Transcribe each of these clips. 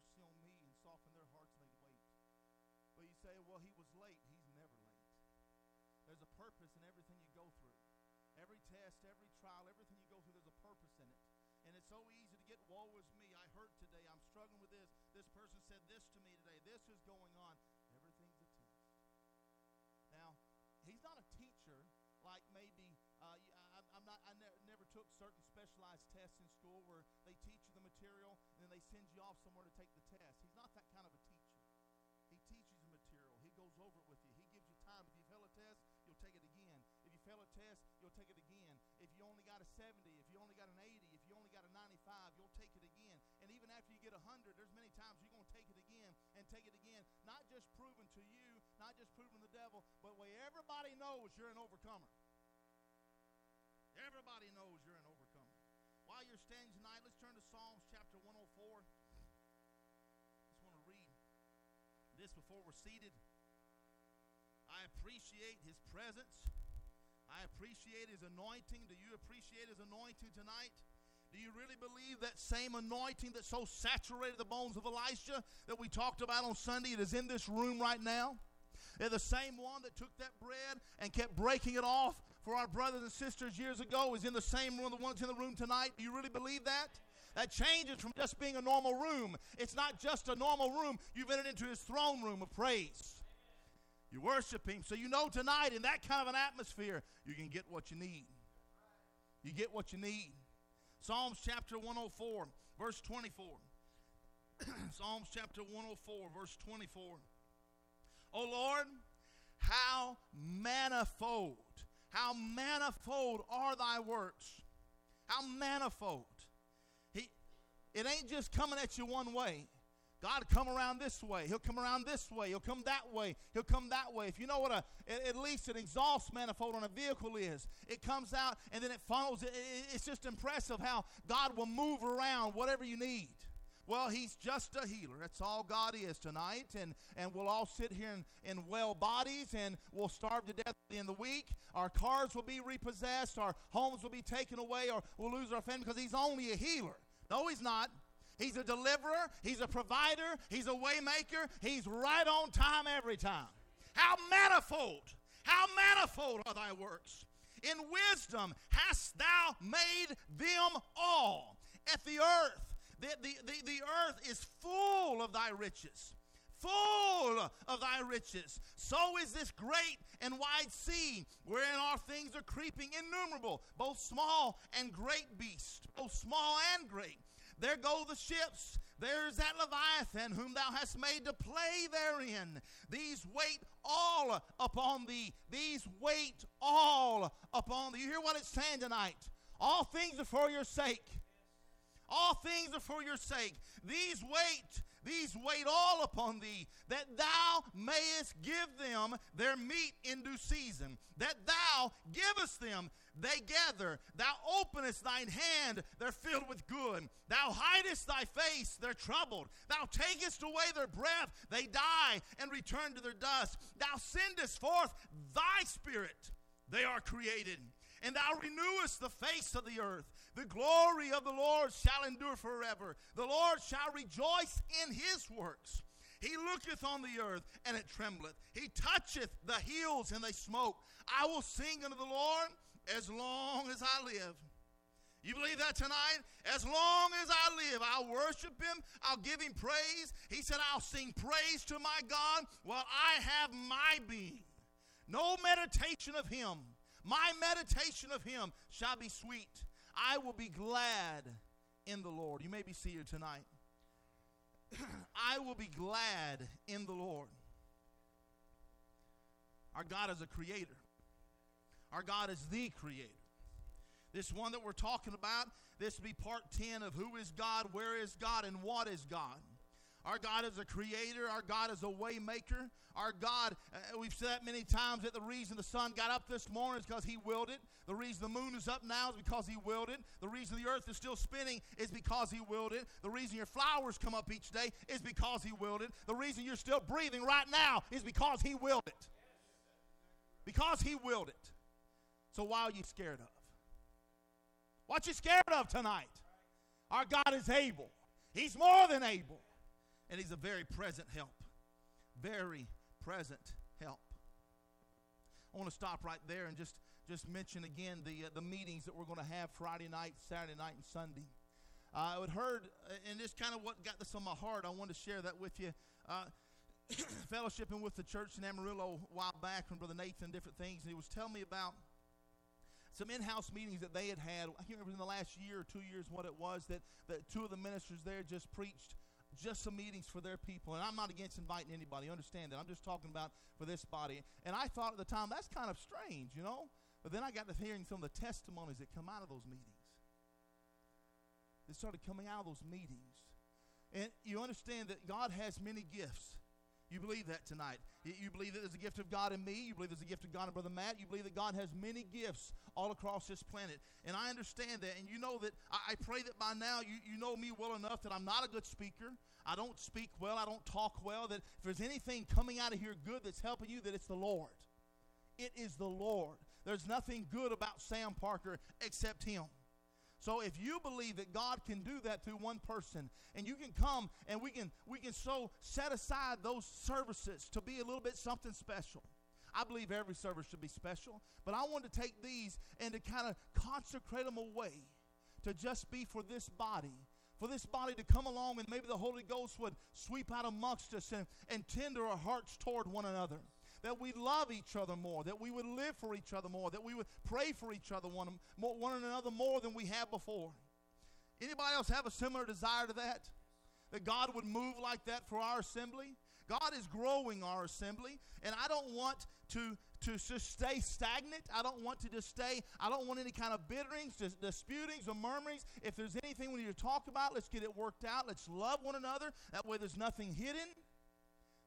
mercy on me and soften their hearts and they'd wait. But you say, well, he was late. He's never late. There's a purpose in everything you go through. Every test, every trial, everything you go through, there's a purpose in it. And it's so easy to get, woe is me. I hurt today. I'm struggling with this. This person said this to me today. This is going on. Everything's a test. Now, he's not a teacher like maybe took certain specialized tests in school where they teach you the material and then they send you off somewhere to take the test. He's not that kind of a teacher. He teaches the material. He goes over it with you. He gives you time. If you fail a test, you'll take it again. If you fail a test, you'll take it again. If you only got a 70, if you only got an 80, if you only got a 95, you'll take it again. And even after you get a 100, there's many times you're going to take it again and take it again. Not just proven to you, not just proven to the devil, but where everybody knows you're an overcomer. Everybody knows you're an overcomer. While you're standing tonight, let's turn to Psalms chapter 104. Just want to read this before we're seated. I appreciate his presence. I appreciate his anointing. Do you appreciate his anointing tonight? Do you really believe that same anointing that so saturated the bones of Elisha that we talked about on Sunday? It is in this room right now. They're the same one that took that bread and kept breaking it off for our brothers and sisters years ago is in the same room, the ones in the room tonight. Do you really believe that? That changes from just being a normal room. It's not just a normal room. You've entered into his throne room of praise. You worship him. So you know tonight, in that kind of an atmosphere, you can get what you need. You get what you need. Psalms chapter 104, verse 24. Psalms chapter 104, verse 24. Oh Lord, how manifold, how manifold are thy works. How manifold. He, it ain't just coming at you one way. God come around this way. He'll come around this way. He'll come that way. He'll come that way. If you know what a at least an exhaust manifold on a vehicle is, it comes out and then it funnels. it's just impressive how God will move around whatever you need. Well, he's just a healer. That's all God is tonight. And, and we'll all sit here in, in well bodies and we'll starve to death in the week. Our cars will be repossessed. Our homes will be taken away or we'll lose our family because he's only a healer. No, he's not. He's a deliverer. He's a provider. He's a waymaker. He's right on time every time. How manifold, how manifold are thy works. In wisdom hast thou made them all. At the earth the, the, the, the earth is full of thy riches full of thy riches. So is this great and wide sea, wherein our things are creeping innumerable, both small and great beasts, both small and great. There go the ships. There's that Leviathan whom thou hast made to play therein. These wait all upon thee. These wait all upon thee. You hear what it's saying tonight? All things are for your sake. All things are for your sake. These wait, these wait all upon thee, that thou mayest give them their meat in due season, that thou givest them, they gather. Thou openest thine hand, they're filled with good. Thou hidest thy face, they're troubled. Thou takest away their breath, they die and return to their dust. Thou sendest forth thy spirit, they are created and thou renewest the face of the earth. The glory of the Lord shall endure forever. The Lord shall rejoice in his works. He looketh on the earth, and it trembleth. He toucheth the hills, and they smoke. I will sing unto the Lord as long as I live. You believe that tonight? As long as I live, I'll worship Him. I'll give Him praise. He said, I'll sing praise to my God while I have my being. No meditation of Him my meditation of him shall be sweet. I will be glad in the Lord. You may be seated tonight. I will be glad in the Lord. Our God is a creator. Our God is the creator. This one that we're talking about, this will be part 10 of who is God, where is God, and what is God. Our God is a creator. Our God is a waymaker. Our God, uh, we've said that many times that the reason the sun got up this morning is because He willed it. The reason the moon is up now is because He willed it. The reason the earth is still spinning is because He willed it. The reason your flowers come up each day is because He willed it. The reason you're still breathing right now is because He willed it because He willed it. So why are you scared of? What you scared of tonight? Our God is able. He's more than able. And He's a very present help. Very present help. I want to stop right there and just, just mention again the, uh, the meetings that we're going to have Friday night, Saturday night, and Sunday. Uh, I had heard, uh, and this kind of what got this on my heart. I wanted to share that with you. Uh, fellowshipping with the church in Amarillo a while back from Brother Nathan different things, and he was telling me about some in-house meetings that they had had. I can't remember in the last year or two years what it was that, that two of the ministers there just preached just some meetings for their people. And I'm not against inviting anybody. Understand that. I'm just talking about for this body. And I thought at the time that's kind of strange, you know. But then I got to hearing some of the testimonies that come out of those meetings. That started coming out of those meetings. And you understand that God has many gifts. You believe that tonight. You believe that there's a gift of God in me. You believe there's a gift of God in Brother Matt. You believe that God has many gifts all across this planet. And I understand that. And you know that I, I pray that by now you, you know me well enough that I'm not a good speaker. I don't speak well. I don't talk well. That if there's anything coming out of here good that's helping you, that it's the Lord. It is the Lord. There's nothing good about Sam Parker except Him. So if you believe that God can do that through one person, and you can come and we can we can so set aside those services to be a little bit something special. I believe every service should be special, but I want to take these and to kind of consecrate them away to just be for this body for this body to come along and maybe the Holy Ghost would sweep out amongst us and, and tender our hearts toward one another that we love each other more, that we would live for each other more, that we would pray for each other one, one another more than we have before. Anybody else have a similar desire to that? That God would move like that for our assembly? God is growing our assembly, and I don't want to to just stay stagnant. I don't want to just stay. I don't want any kind of bitterings, disputings, or murmurings. If there's anything we need to talk about, let's get it worked out. Let's love one another. That way, there's nothing hidden.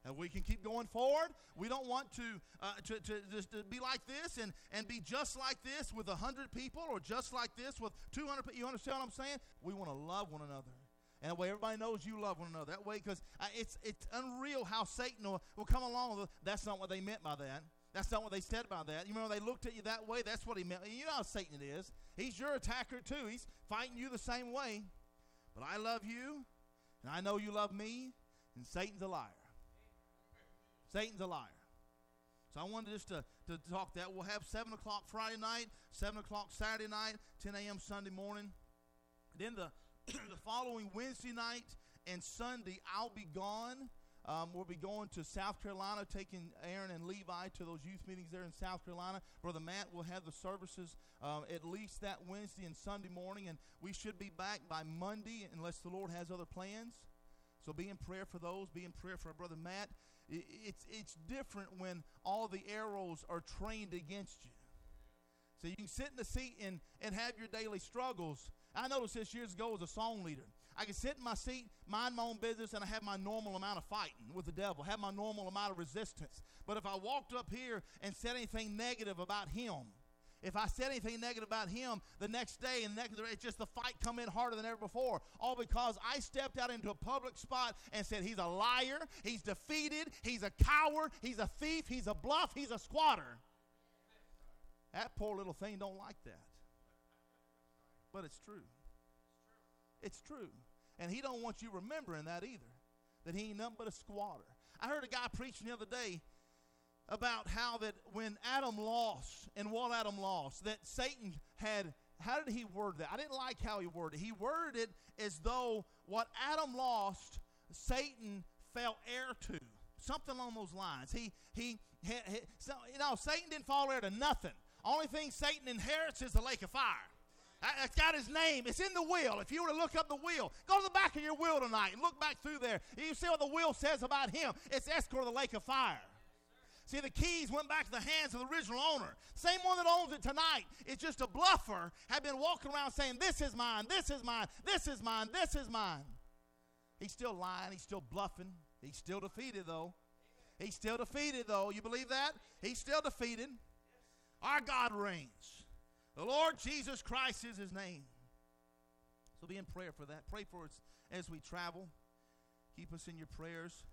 And we can keep going forward. We don't want to, uh, to, to, just to be like this and, and be just like this with 100 people or just like this with 200 people. You understand what I'm saying? We want to love one another. And that way everybody knows you love one another. That way, because uh, it's, it's unreal how Satan will, will come along with, that's not what they meant by that. That's not what they said by that. You remember they looked at you that way? That's what he meant. You know how Satan is. He's your attacker too. He's fighting you the same way. But I love you, and I know you love me, and Satan's a liar. Satan's a liar. So I wanted just to, to talk that. We'll have 7 o'clock Friday night, 7 o'clock Saturday night, 10 a.m. Sunday morning. Then the, the following Wednesday night and Sunday, I'll be gone. Um, we'll be going to South Carolina, taking Aaron and Levi to those youth meetings there in South Carolina. Brother Matt will have the services um, at least that Wednesday and Sunday morning, and we should be back by Monday unless the Lord has other plans. So be in prayer for those. Be in prayer for our brother Matt. It's, it's different when all the arrows are trained against you. So you can sit in the seat and, and have your daily struggles. I noticed this years ago as a song leader. I can sit in my seat, mind my own business, and I have my normal amount of fighting with the devil, have my normal amount of resistance. But if I walked up here and said anything negative about him, if I said anything negative about him the next day and the next, it's just the fight come in harder than ever before. All because I stepped out into a public spot and said he's a liar, he's defeated, he's a coward, he's a thief, he's a bluff, he's a squatter. That poor little thing don't like that. But it's true. It's true. And he don't want you remembering that either. That he ain't nothing but a squatter. I heard a guy preaching the other day about how that when Adam lost and what Adam lost, that Satan had, how did he word that? I didn't like how he worded it. He worded it as though what Adam lost, Satan fell heir to. Something along those lines. He, he, he, he so, you know, Satan didn't fall heir to nothing. Only thing Satan inherits is the lake of fire. It's got his name. It's in the will. If you were to look up the will, go to the back of your will tonight and look back through there. You see what the will says about him. It's escort of the lake of fire. See, the keys went back to the hands of the original owner. Same one that owns it tonight. It's just a bluffer had been walking around saying, This is mine, this is mine, this is mine, this is mine. He's still lying, he's still bluffing. He's still defeated, though. He's still defeated, though. You believe that? He's still defeated. Our God reigns. The Lord Jesus Christ is his name. So be in prayer for that. Pray for us as we travel. Keep us in your prayers.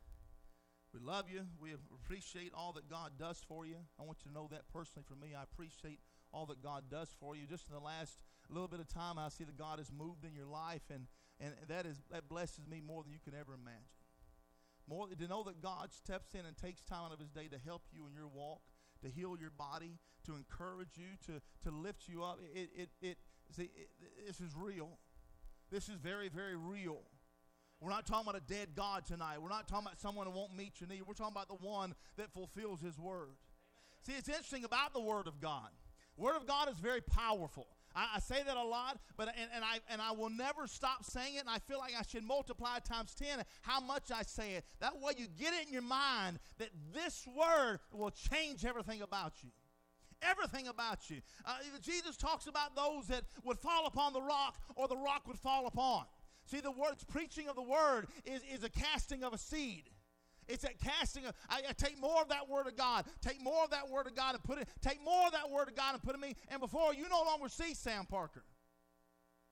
We love you. We appreciate all that God does for you. I want you to know that personally for me. I appreciate all that God does for you. Just in the last little bit of time, I see that God has moved in your life, and, and that is that blesses me more than you can ever imagine. More to know that God steps in and takes time out of His day to help you in your walk, to heal your body, to encourage you, to to lift you up. It it it, see, it this is real. This is very very real. We're not talking about a dead God tonight. We're not talking about someone who won't meet your need. We're talking about the one that fulfills His word. See, it's interesting about the Word of God. Word of God is very powerful. I, I, say that a lot, but and, and I and I will never stop saying it. And I feel like I should multiply times ten how much I say it. That way, you get it in your mind that this word will change everything about you. Everything about you. Uh, Jesus talks about those that would fall upon the rock, or the rock would fall upon. See, the words preaching of the word is, is a casting of a seed. It's that casting of, I, I, take more of that word of God, take more of that word of God and put it, take more of that word of God and put it in me. And before you no longer see Sam Parker,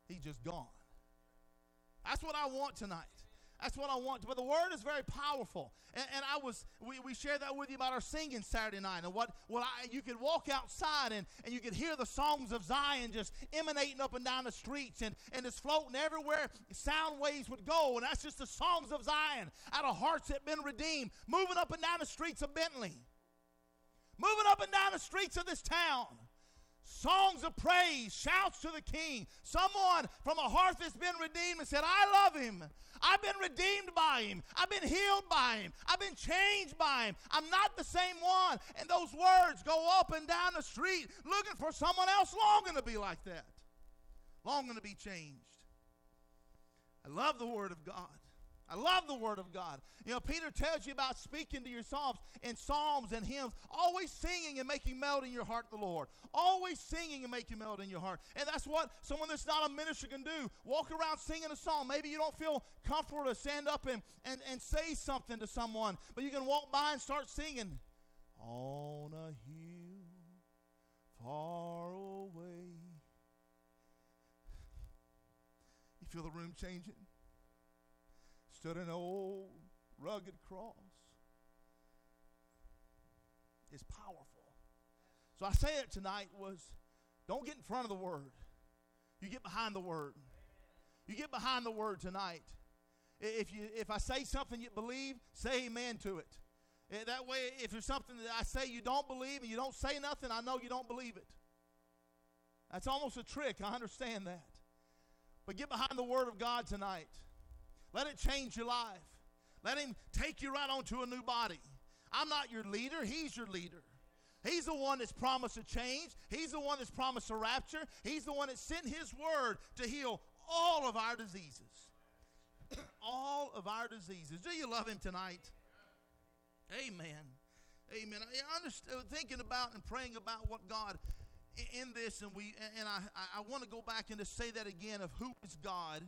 he's just gone. That's what I want tonight. That's what I want. But the word is very powerful. And, and, I was, we, we shared that with you about our singing Saturday night. And what, what I, you could walk outside and, and you could hear the songs of Zion just emanating up and down the streets and, and just floating everywhere sound waves would go. And that's just the songs of Zion out of hearts that have been redeemed, moving up and down the streets of Bentley, moving up and down the streets of this town songs of praise, shouts to the king. Someone from a heart that's been redeemed and said, I love him. I've been redeemed by him. I've been healed by him. I've been changed by him. I'm not the same one. And those words go up and down the street looking for someone else longing to be like that, longing to be changed. I love the Word of God. I love the Word of God. You know, Peter tells you about speaking to yourselves in psalms and hymns, always singing and making melt in your heart the Lord. Always singing and making melt in your heart. And that's what someone that's not a minister can do. Walk around singing a song. Maybe you don't feel comfortable to stand up and, and, and say something to someone, but you can walk by and start singing. On a hill far away. You feel the room changing? Stood an old rugged cross. It's powerful. So I say it tonight was don't get in front of the word. You get behind the word. You get behind the word tonight. If you if I say something you believe, say amen to it. That way, if there's something that I say you don't believe and you don't say nothing, I know you don't believe it. That's almost a trick. I understand that. But get behind the word of God tonight. Let it change your life. Let Him take you right onto a new body. I'm not your leader, He's your leader. He's the one that's promised a change. He's the one that's promised a rapture. He's the one that sent His word to heal all of our diseases. all of our diseases. Do you love Him tonight? Amen. Amen. I understand thinking about and praying about what God in this, and we and I I want to go back and to say that again of who is God,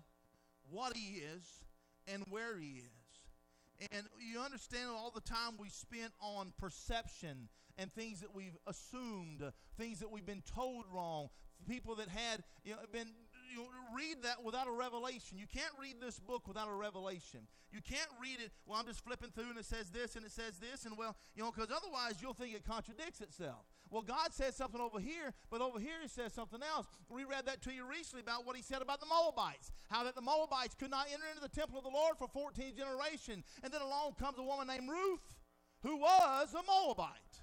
what He is, and where He is. And you understand all the time we spent on perception and things that we've assumed, things that we've been told wrong, people that had you know, been you read that without a revelation. You can't read this book without a revelation. You can't read it, well, I'm just flipping through and it says this and it says this, and well, you know, because otherwise you'll think it contradicts itself. Well, God says something over here, but over here he says something else. We read that to you recently about what he said about the Moabites, how that the Moabites could not enter into the temple of the Lord for 14 generations. And then along comes a woman named Ruth, who was a Moabite.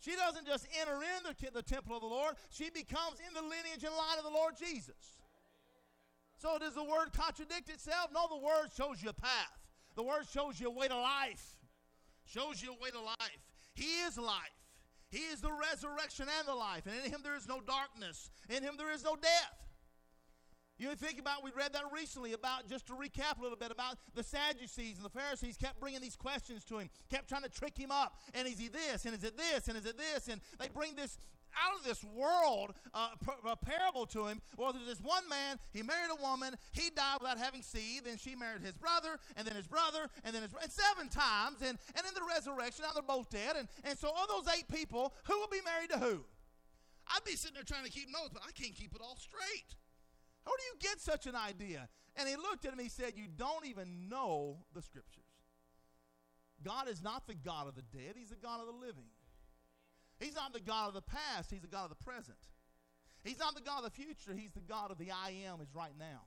She doesn't just enter in the, temple of the Lord, she becomes in the lineage and line of the Lord Jesus. So does the word contradict itself? No, the word shows you a path. The word shows you a way to life. Shows you a way to life. He is life. He is the resurrection and the life. And in him there is no darkness. In him there is no death. You think about, we read that recently about, just to recap a little bit, about the Sadducees and the Pharisees kept bringing these questions to him, kept trying to trick him up. And is he this? And is it this? And is it this? And they bring this out of this world uh, a parable to him. Well, there's this one man, he married a woman, he died without having seed, then she married his brother, and then his brother, and then his brother, and seven times, and, and in the resurrection, now they're both dead. And, and so of those eight people, who will be married to who? I'd be sitting there trying to keep notes, but I can't keep it all straight. How do you get such an idea? And he looked at him, and he said, You don't even know the scriptures. God is not the God of the dead, He's the God of the living. He's not the God of the past, He's the God of the present. He's not the God of the future, He's the God of the I am, is right now.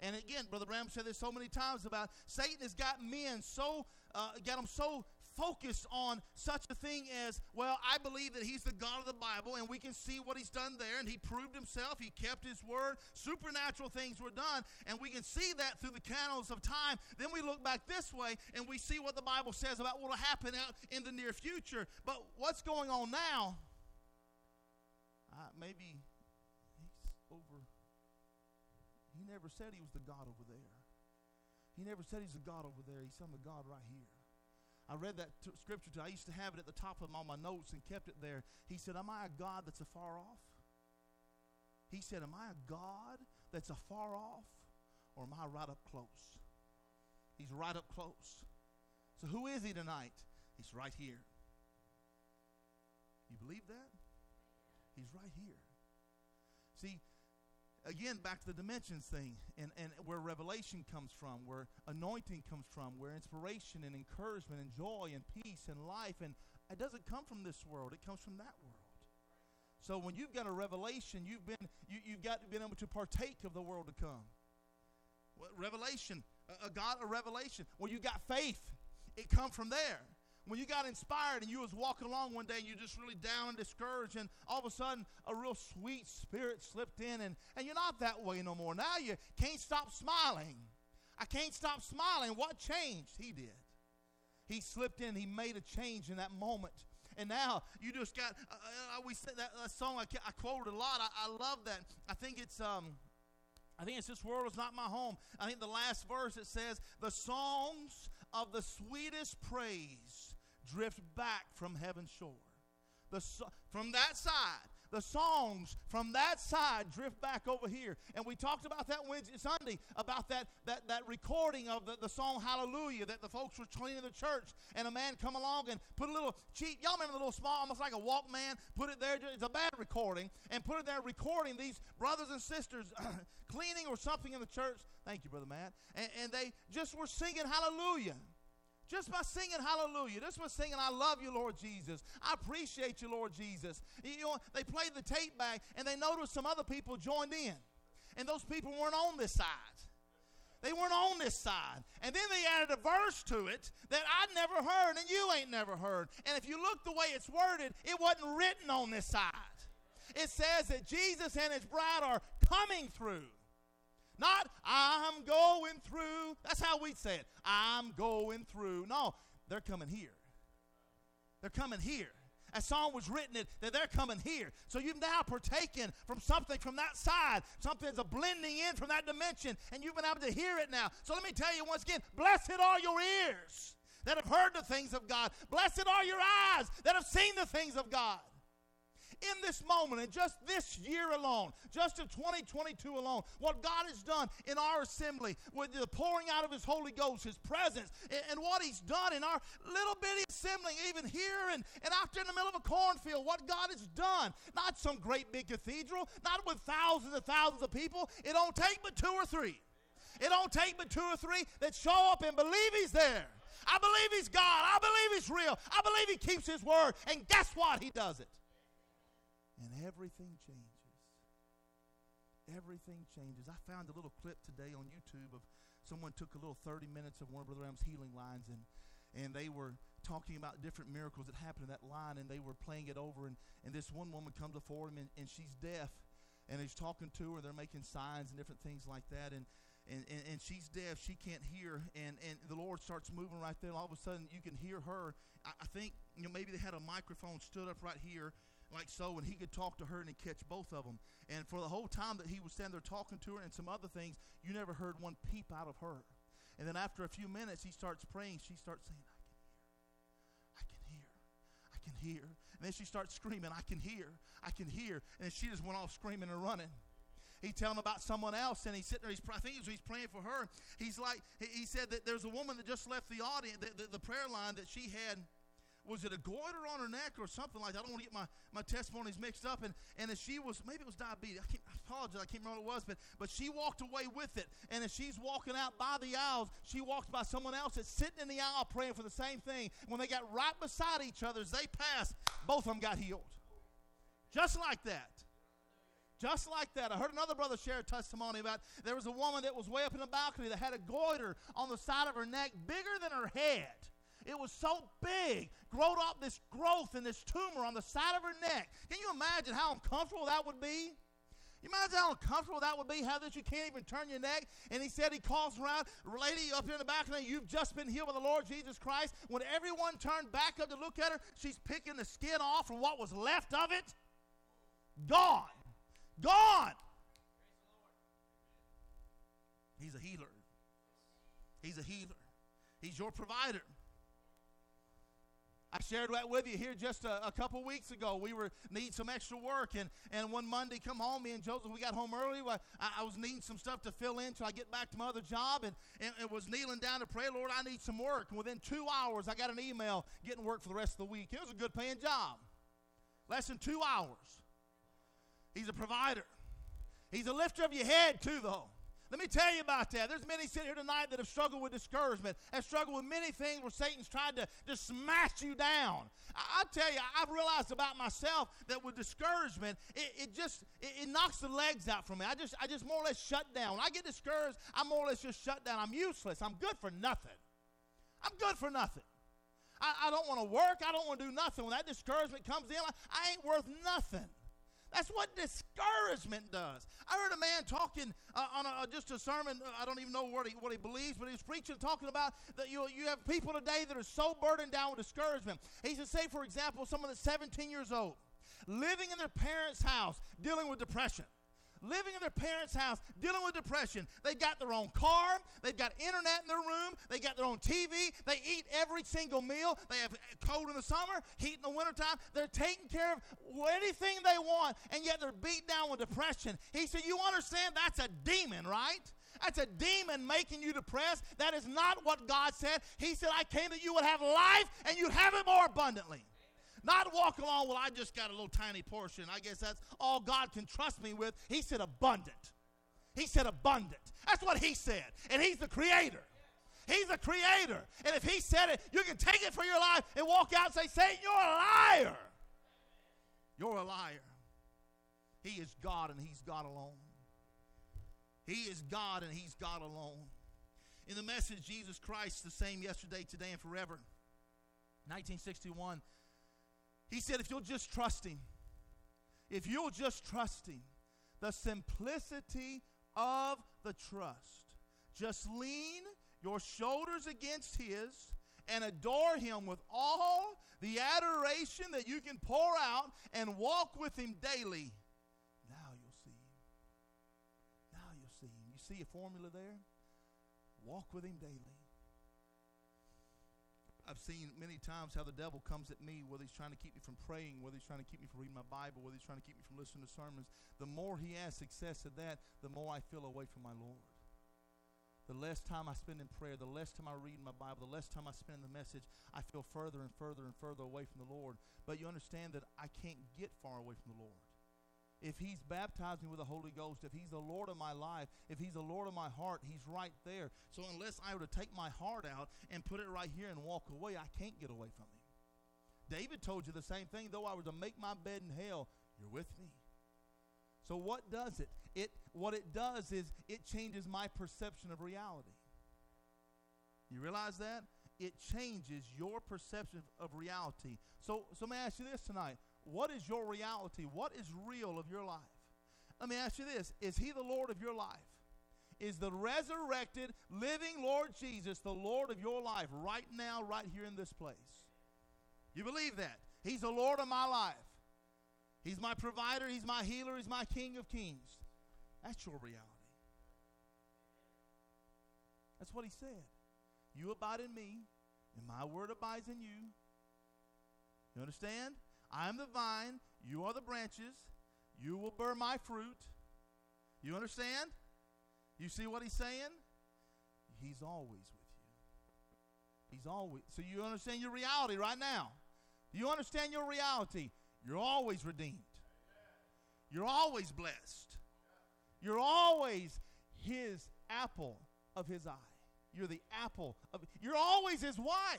And again, Brother Branham said this so many times about Satan has got men so, uh, got them so focused on such a thing as, well, I believe that he's the God of the Bible, and we can see what he's done there, and he proved himself, he kept his word, supernatural things were done, and we can see that through the canals of time. Then we look back this way, and we see what the Bible says about what will happen out in the near future. But what's going on now? Uh, maybe he's over. He never said he was the God over there. He never said he's the God over there. He's some the God right here. I read that t- scripture. I used to have it at the top of all my notes and kept it there. He said, Am I a God that's afar off? He said, Am I a God that's afar off? Or am I right up close? He's right up close. So who is he tonight? He's right here. You believe that? He's right here. See, again back to the dimensions thing and, and where revelation comes from where anointing comes from where inspiration and encouragement and joy and peace and life and it doesn't come from this world it comes from that world. So when you've got a revelation you've been you, you've got been able to partake of the world to come. Revelation a, a god a revelation. Well you got faith. It come from there when you got inspired and you was walking along one day and you're just really down and discouraged and all of a sudden a real sweet spirit slipped in and, and you're not that way no more. Now you can't stop smiling. I can't stop smiling. What changed? He did. He slipped in. He made a change in that moment. And now you just got uh, uh, we said that, that song I, I quoted a lot. I, I love that. I think it's um I think it's this world is not my home. I think the last verse it says, the songs of the sweetest praise drift back from heaven's shore. The, from that side, the songs from that side drift back over here. And we talked about that Wednesday, Sunday, about that, that, that recording of the, the song Hallelujah that the folks were cleaning the church. And a man come along and put a little cheap, y'all remember the little small, almost like a Walkman, put it there. It's a bad recording. And put it there recording these brothers and sisters cleaning or something in the church. Thank you, Brother Matt. And, and they just were singing Hallelujah. Just by singing hallelujah, just by singing, I love you, Lord Jesus. I appreciate you, Lord Jesus. You know, they played the tape back and they noticed some other people joined in. And those people weren't on this side. They weren't on this side. And then they added a verse to it that I'd never heard and you ain't never heard. And if you look the way it's worded, it wasn't written on this side. It says that Jesus and his bride are coming through. Not, I'm going through. That's how we say it. I'm going through. No, they're coming here. They're coming here. A song was written it, that they're coming here. So you've now partaken from something from that side. Something's a blending in from that dimension, and you've been able to hear it now. So let me tell you once again blessed are your ears that have heard the things of God. Blessed are your eyes that have seen the things of God in this moment, and just this year alone, just in 2022 alone, what God has done in our assembly with the pouring out of His Holy Ghost, His presence, and, and what He's done in our little bitty assembly, even here and, and out there in the middle of a cornfield, what God has done. Not some great big cathedral, not with thousands and thousands of people. It don't take but two or three. It don't take but two or three that show up and believe He's there. I believe He's God. I believe He's real. I believe He keeps His word. And guess what? He does it and everything changes. Everything changes. I found a little clip today on YouTube of someone took a little 30 minutes of one of Brother Branham's healing lines and and they were talking about different miracles that happened in that line and they were playing it over and, and this one woman comes before him and, and she's deaf and he's talking to her they're making signs and different things like that and and, and, and she's deaf she can't hear and, and the lord starts moving right there all of a sudden you can hear her I, I think you know maybe they had a microphone stood up right here like so, and he could talk to her and catch both of them. And for the whole time that he was standing there talking to her and some other things, you never heard one peep out of her. And then after a few minutes, he starts praying. She starts saying, I can hear. I can hear. I can hear. And then she starts screaming, I can hear. I can hear. And she just went off screaming and running. He telling about someone else, and he's sitting there. He's, I think he's praying for her. He's like, he said that there's a woman that just left the audience, the, the, the prayer line that she had was it a goiter on her neck or something like that? I don't want to get my, my testimonies mixed up. And, and as she was, maybe it was diabetes. I, can't, I apologize. I can't remember what it was. But, but she walked away with it. And as she's walking out by the aisles, she walks by someone else that's sitting in the aisle praying for the same thing. When they got right beside each other, as they passed, both of them got healed. Just like that. Just like that. I heard another brother share a testimony about there was a woman that was way up in the balcony that had a goiter on the side of her neck bigger than her head. It was so big, growed up this growth and this tumor on the side of her neck. Can you imagine how uncomfortable that would be? You imagine how uncomfortable that would be, how that you can't even turn your neck. And he said he calls around, lady up here in the balcony, you've just been healed by the Lord Jesus Christ. When everyone turned back up to look at her, she's picking the skin off from what was left of it. Gone. Gone. He's a healer. He's a healer. He's your provider. I shared that with you here just a, a, couple weeks ago. We were needing some extra work, and, and one Monday, come home, me and Joseph, we got home early. I, I was needing some stuff to fill in till I get back to my other job, and, and it was kneeling down to pray, Lord, I need some work. And within two hours, I got an email getting work for the rest of the week. It was a good paying job. Less than two hours. He's a provider. He's a lifter of your head, too, though. Let me tell you about that. There's many sitting here tonight that have struggled with discouragement, have struggled with many things where Satan's tried to just smash you down. I, I tell you, I've realized about myself that with discouragement, it, it just it, it, knocks the legs out from me. I just I just more or less shut down. When I get discouraged, I'm more or less just shut down. I'm useless. I'm good for nothing. I'm good for nothing. I, I don't want to work. I don't want to do nothing. When that discouragement comes in, I, I ain't worth nothing. That's what discouragement does. I heard a man talking uh, on a, just a sermon. I don't even know what he, what he believes, but he was preaching, talking about that you, you have people today that are so burdened down with discouragement. He said, say, for example, someone that's 17 years old, living in their parents' house, dealing with depression living in their parents' house, dealing with depression. They've got their own car, they've got internet in their room, they got their own TV, they eat every single meal, they have cold in the summer, heat in the wintertime. They're taking care of anything they want, and yet they're beat down with depression. He said, You understand that's a demon, right? That's a demon making you depressed. That is not what God said. He said, I came that you would have life and you'd have it more abundantly. Not walk along, well, I just got a little tiny portion. I guess that's all God can trust me with. He said abundant. He said abundant. That's what he said. And he's the creator. He's the creator. And if he said it, you can take it for your life and walk out and say, Satan, you're a liar. You're a liar. He is God and he's God alone. He is God and he's God alone. In the message, Jesus Christ, the same yesterday, today, and forever. 1961. He said, if you'll just trust Him, if you'll just trust Him, the simplicity of the trust. Just lean your shoulders against His and adore Him with all the adoration that you can pour out and walk with Him daily. Now you'll see Him. Now you'll see Him. You see a formula there? Walk with Him daily. I've seen many times how the devil comes at me, whether he's trying to keep me from praying, whether he's trying to keep me from reading my Bible, whether he's trying to keep me from listening to sermons. The more he has success at that, the more I feel away from my Lord. The less time I spend in prayer, the less time I read my Bible, the less time I spend in the message, I feel further and further and further away from the Lord. But you understand that I can't get far away from the Lord if he's baptized me with the Holy Ghost, if he's the Lord of my life, if he's the Lord of my heart, he's right there. So unless I were to take my heart out and put it right here and walk away, I can't get away from him. David told you the same thing. Though I were to make my bed in hell, you're with me. So what does it? It what it does is it changes my perception of reality. You realize that? It changes your perception of reality. So so let me ask you this tonight. What is your reality? What is real of your life? Let me ask you this Is He the Lord of your life? Is the resurrected, living Lord Jesus the Lord of your life right now, right here in this place? You believe that? He's the Lord of my life. He's my provider, He's my healer, He's my King of kings. That's your reality. That's what He said. You abide in me, and my word abides in you. You understand? I'm the vine, you are the branches. You will bear my fruit. You understand? You see what he's saying? He's always with you. He's always. So you understand your reality right now. You understand your reality? You're always redeemed. You're always blessed. You're always his apple of his eye. You're the apple of You're always his wife.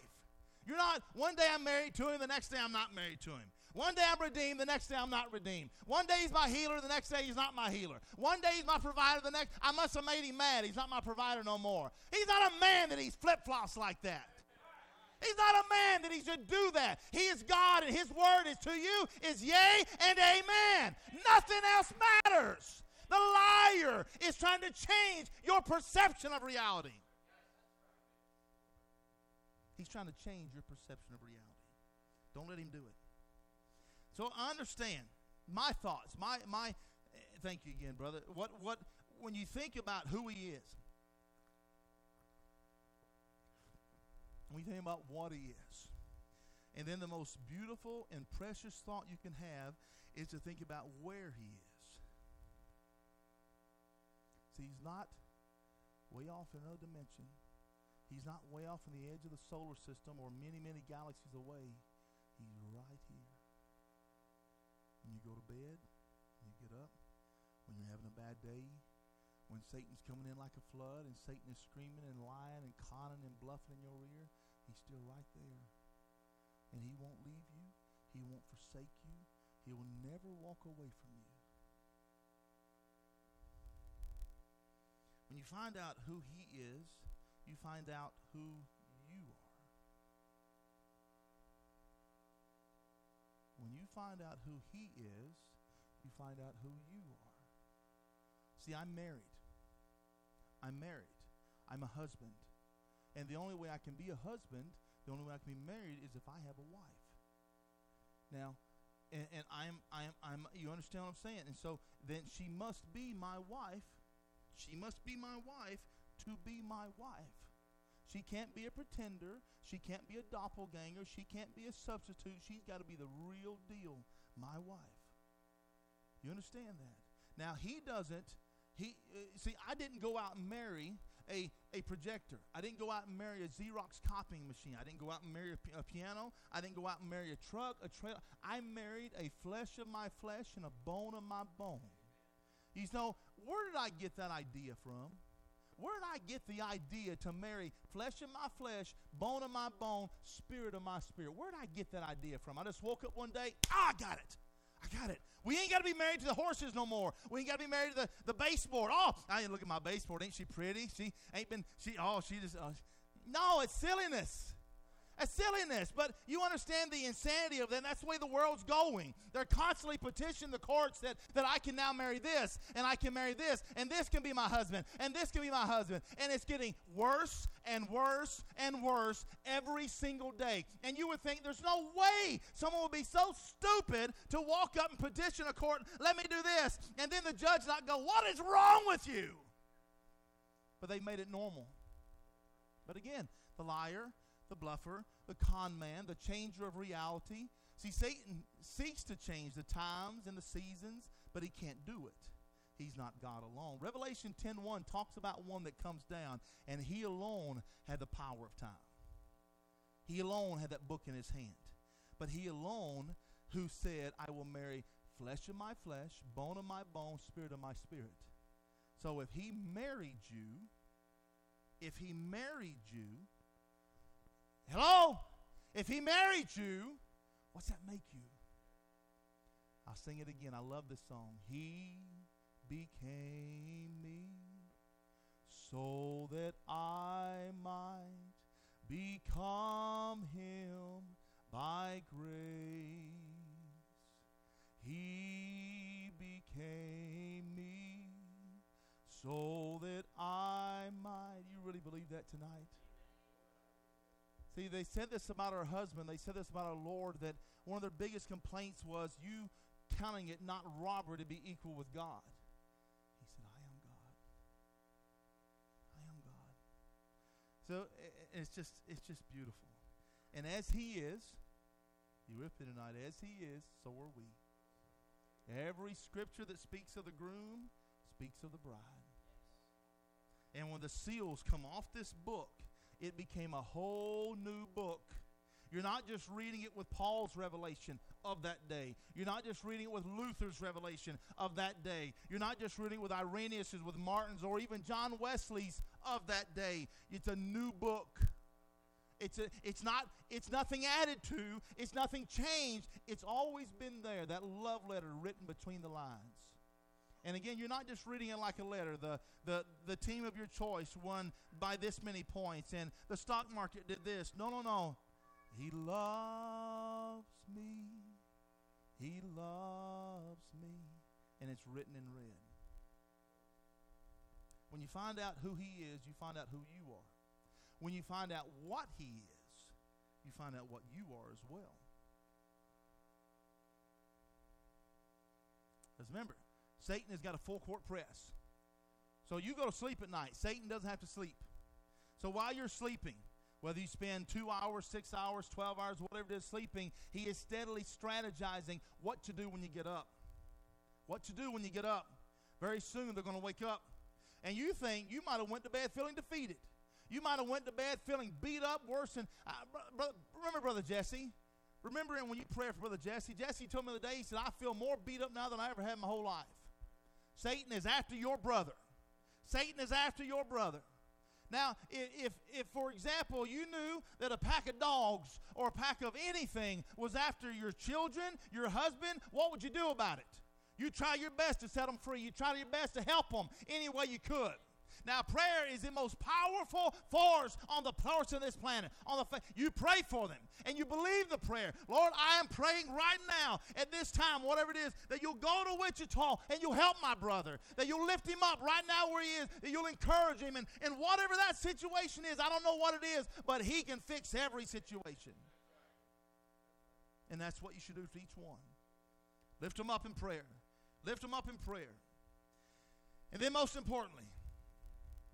You're not one day I'm married to him, the next day I'm not married to him. One day I'm redeemed, the next day I'm not redeemed. One day he's my healer, the next day he's not my healer. One day he's my provider, the next I must have made him mad. He's not my provider no more. He's not a man that he's flip flops like that. He's not a man that he should do that. He is God, and his word is to you is yea and amen. Nothing else matters. The liar is trying to change your perception of reality. He's trying to change your perception of reality. Don't let him do it. So I understand my thoughts, my my. Thank you again, brother. What what when you think about who he is, when you think about what he is, and then the most beautiful and precious thought you can have is to think about where he is. See, he's not way off in another dimension. He's not way off in the edge of the solar system or many, many galaxies away. When you go to bed, you get up, when you're having a bad day, when Satan's coming in like a flood and Satan is screaming and lying and conning and bluffing in your ear, he's still right there. And he won't leave you. He won't forsake you. He will never walk away from you. When you find out who he is, you find out who you are. Find out who he is, you find out who you are. See, I'm married. I'm married. I'm a husband. And the only way I can be a husband, the only way I can be married is if I have a wife. Now, and, and I'm, I'm, I'm, you understand what I'm saying? And so then she must be my wife she must be my wife to be my wife. She can't be a pretender. She can't be a doppelganger. She can't be a substitute. She's got to be the real deal, my wife. You understand that? Now, he doesn't. He uh, see, I didn't go out and marry a, a projector. I didn't go out and marry a Xerox copying machine. I didn't go out and marry a, a piano. I didn't go out and marry a truck, a trailer. I married a flesh of my flesh and a bone of my bone. You know, where did I get that idea from? Where did I get the idea to marry flesh of my flesh, bone of my bone, spirit of my spirit? Where did I get that idea from? I just woke up one day, ah, I got it. I got it. We ain't got to be married to the horses no more. We ain't got to be married to the, the baseboard. Oh, I look at my baseboard. Ain't she pretty? She ain't been, she, oh, she just, uh, no, it's silliness a silliness. But you understand the insanity of that. That's the way the world's going. They're constantly petitioning the courts that, that I can now marry this, and I can marry this, and this can be my husband, and this can be my husband. And it's getting worse and worse and worse every single day. And you would think there's no way someone would be so stupid to walk up and petition a court, let me do this, and then the judge not go, what is wrong with you? But they made it normal. But again, the liar the bluffer, the con man, the changer of reality. See, Satan seeks to change the times and the seasons, but he can't do it. He's not God alone. Revelation 10:1 talks about one that comes down, and he alone had the power of time. He alone had that book in his hand. But he alone who said, I will marry flesh of my flesh, bone of my bone, spirit of my spirit. So if he married you, if he married you, Hello? If he married you, what's that make you? I'll sing it again. I love this song. He became me so they said this about our husband. They said this about our Lord that one of their biggest complaints was you counting it not robbery to be equal with God. He said, I am God. I am God. So it's just it's just beautiful. And as he is, you with me tonight, as he is, so are we. Every scripture that speaks of the groom speaks of the bride. And when the seals come off this book, it became a whole new book. You're not just reading it with Paul's revelation of that day. You're not just reading it with Luther's revelation of that day. You're not just reading it with Irenaeus's, with Martin's, or even John Wesley's of that day. It's a new book. It's, a, it's not it's nothing added to it's nothing changed it's always been there that love letter written between the lines and again, you're not just reading it like a letter. The, the, the team of your choice won by this many points, and the stock market did this. No, no, no. He loves me. He loves me. And it's written in red. When you find out who He is, you find out who you are. When you find out what He is, you find out what you are as well. Because remember, Satan has got a full court press. So you go to sleep at night. Satan doesn't have to sleep. So while you're sleeping, whether you spend two hours, six hours, 12 hours, whatever it is sleeping, he is steadily strategizing what to do when you get up. What to do when you get up. Very soon they're going to wake up. And you think you might have went to bed feeling defeated. You might have went to bed feeling beat up worse than. Uh, brother, remember, Brother Jesse? Remember when you prayed for Brother Jesse? Jesse told me the day, he said, I feel more beat up now than I ever had in my whole life. Satan is after your brother. Satan is after your brother. Now, if, if, for example, you knew that a pack of dogs or a pack of anything was after your children, your husband, what would you do about it? You try your best to set them free. You try your best to help them any way you could. Now, prayer is the most powerful force on the force of this planet. On the fa- you pray for them and you believe the prayer. Lord, I am praying right now at this time, whatever it is, that you'll go to Wichita and you'll help my brother. That you'll lift him up right now where he is. That you'll encourage him. And, and whatever that situation is, I don't know what it is, but he can fix every situation. And that's what you should do for each one. Lift them up in prayer. Lift them up in prayer. And then, most importantly,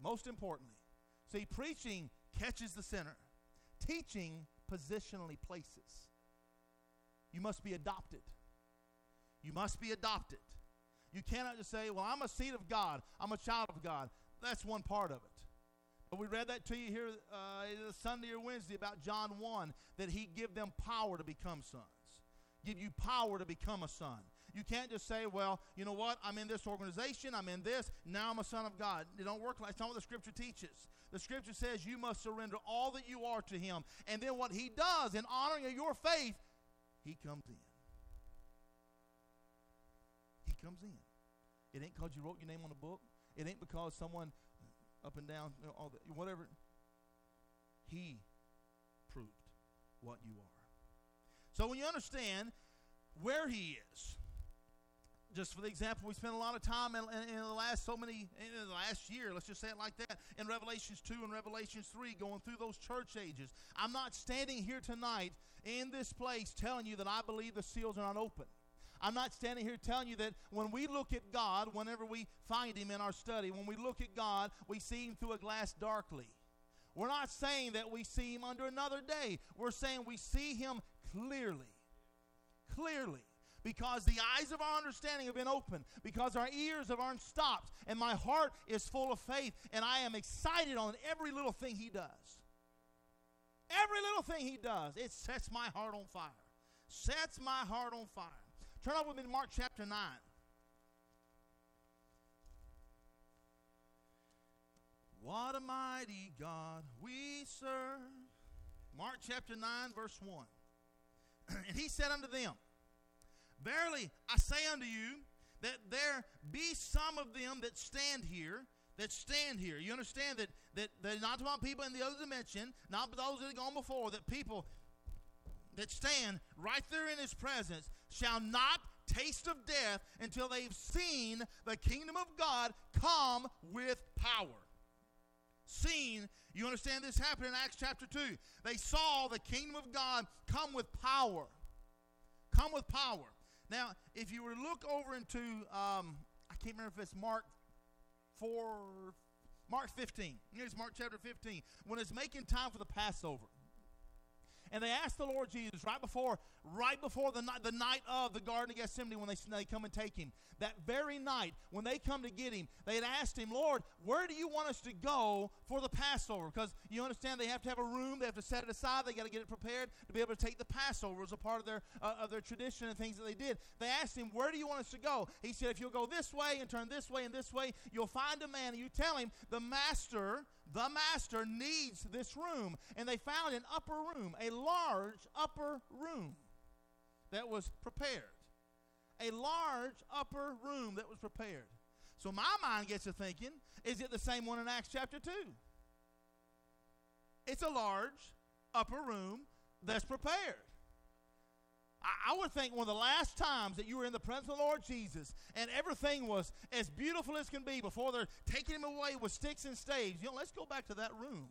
most importantly, see, preaching catches the sinner, teaching positionally places. You must be adopted. You must be adopted. You cannot just say, Well, I'm a seed of God, I'm a child of God. That's one part of it. But we read that to you here uh, Sunday or Wednesday about John 1 that he give them power to become sons. Give you power to become a son. You can't just say, well, you know what? I'm in this organization. I'm in this. Now I'm a son of God. It don't work like that's not what the scripture teaches. The scripture says you must surrender all that you are to him. And then what he does in honoring of your faith, he comes in. He comes in. It ain't because you wrote your name on a book. It ain't because someone up and down, you know, all the, whatever. He proved what you are. So when you understand where he is, just for the example, we spent a lot of time in, in, in, the last so many, in the last year, let's just say it like that, in Revelations 2 and Revelations 3, going through those church ages. I'm not standing here tonight in this place telling you that I believe the seals are not open. I'm not standing here telling you that when we look at God, whenever we find Him in our study, when we look at God, we see Him through a glass darkly. We're not saying that we see Him under another day. We're saying we see Him clearly. Clearly because the eyes of our understanding have been opened, because our ears have aren't stopped, and my heart is full of faith, and I am excited on every little thing He does. Every little thing He does, it sets my heart on fire. Sets my heart on fire. Turn over with me to Mark chapter 9. What a mighty God we serve. Mark chapter 9, verse 1. and he said unto them, Verily, I say unto you that there be some of them that stand here, that stand here. You understand that, that they're not about people in the other dimension, not those that have gone before, that people that stand right there in his presence shall not taste of death until they've seen the kingdom of God come with power. Seen, you understand this happened in Acts chapter 2. They saw the kingdom of God come with power. Come with power. Now, if you were to look over into, um, I can't remember if it's Mark 4, Mark 15. Here's Mark chapter 15. When it's making time for the Passover. And they asked the Lord Jesus right before, right before the night, the night of the Garden of Gethsemane when they, they come and take him. That very night, when they come to get him, they had asked him, Lord, where do you want us to go for the Passover? Because you understand they have to have a room, they have to set it aside, they got to get it prepared to be able to take the Passover as a part of their uh, of their tradition and things that they did. They asked him, Where do you want us to go? He said, If you'll go this way and turn this way and this way, you'll find a man, and you tell him, The master the master needs this room. And they found an upper room, a large upper room that was prepared. A large upper room that was prepared. So my mind gets to thinking, is it the same one in Acts chapter 2? It's a large upper room that's prepared. I, would think one of the last times that you were in the presence of the Lord Jesus and everything was as beautiful as can be before they're taking him away with sticks and staves. You know, let's go back to that room.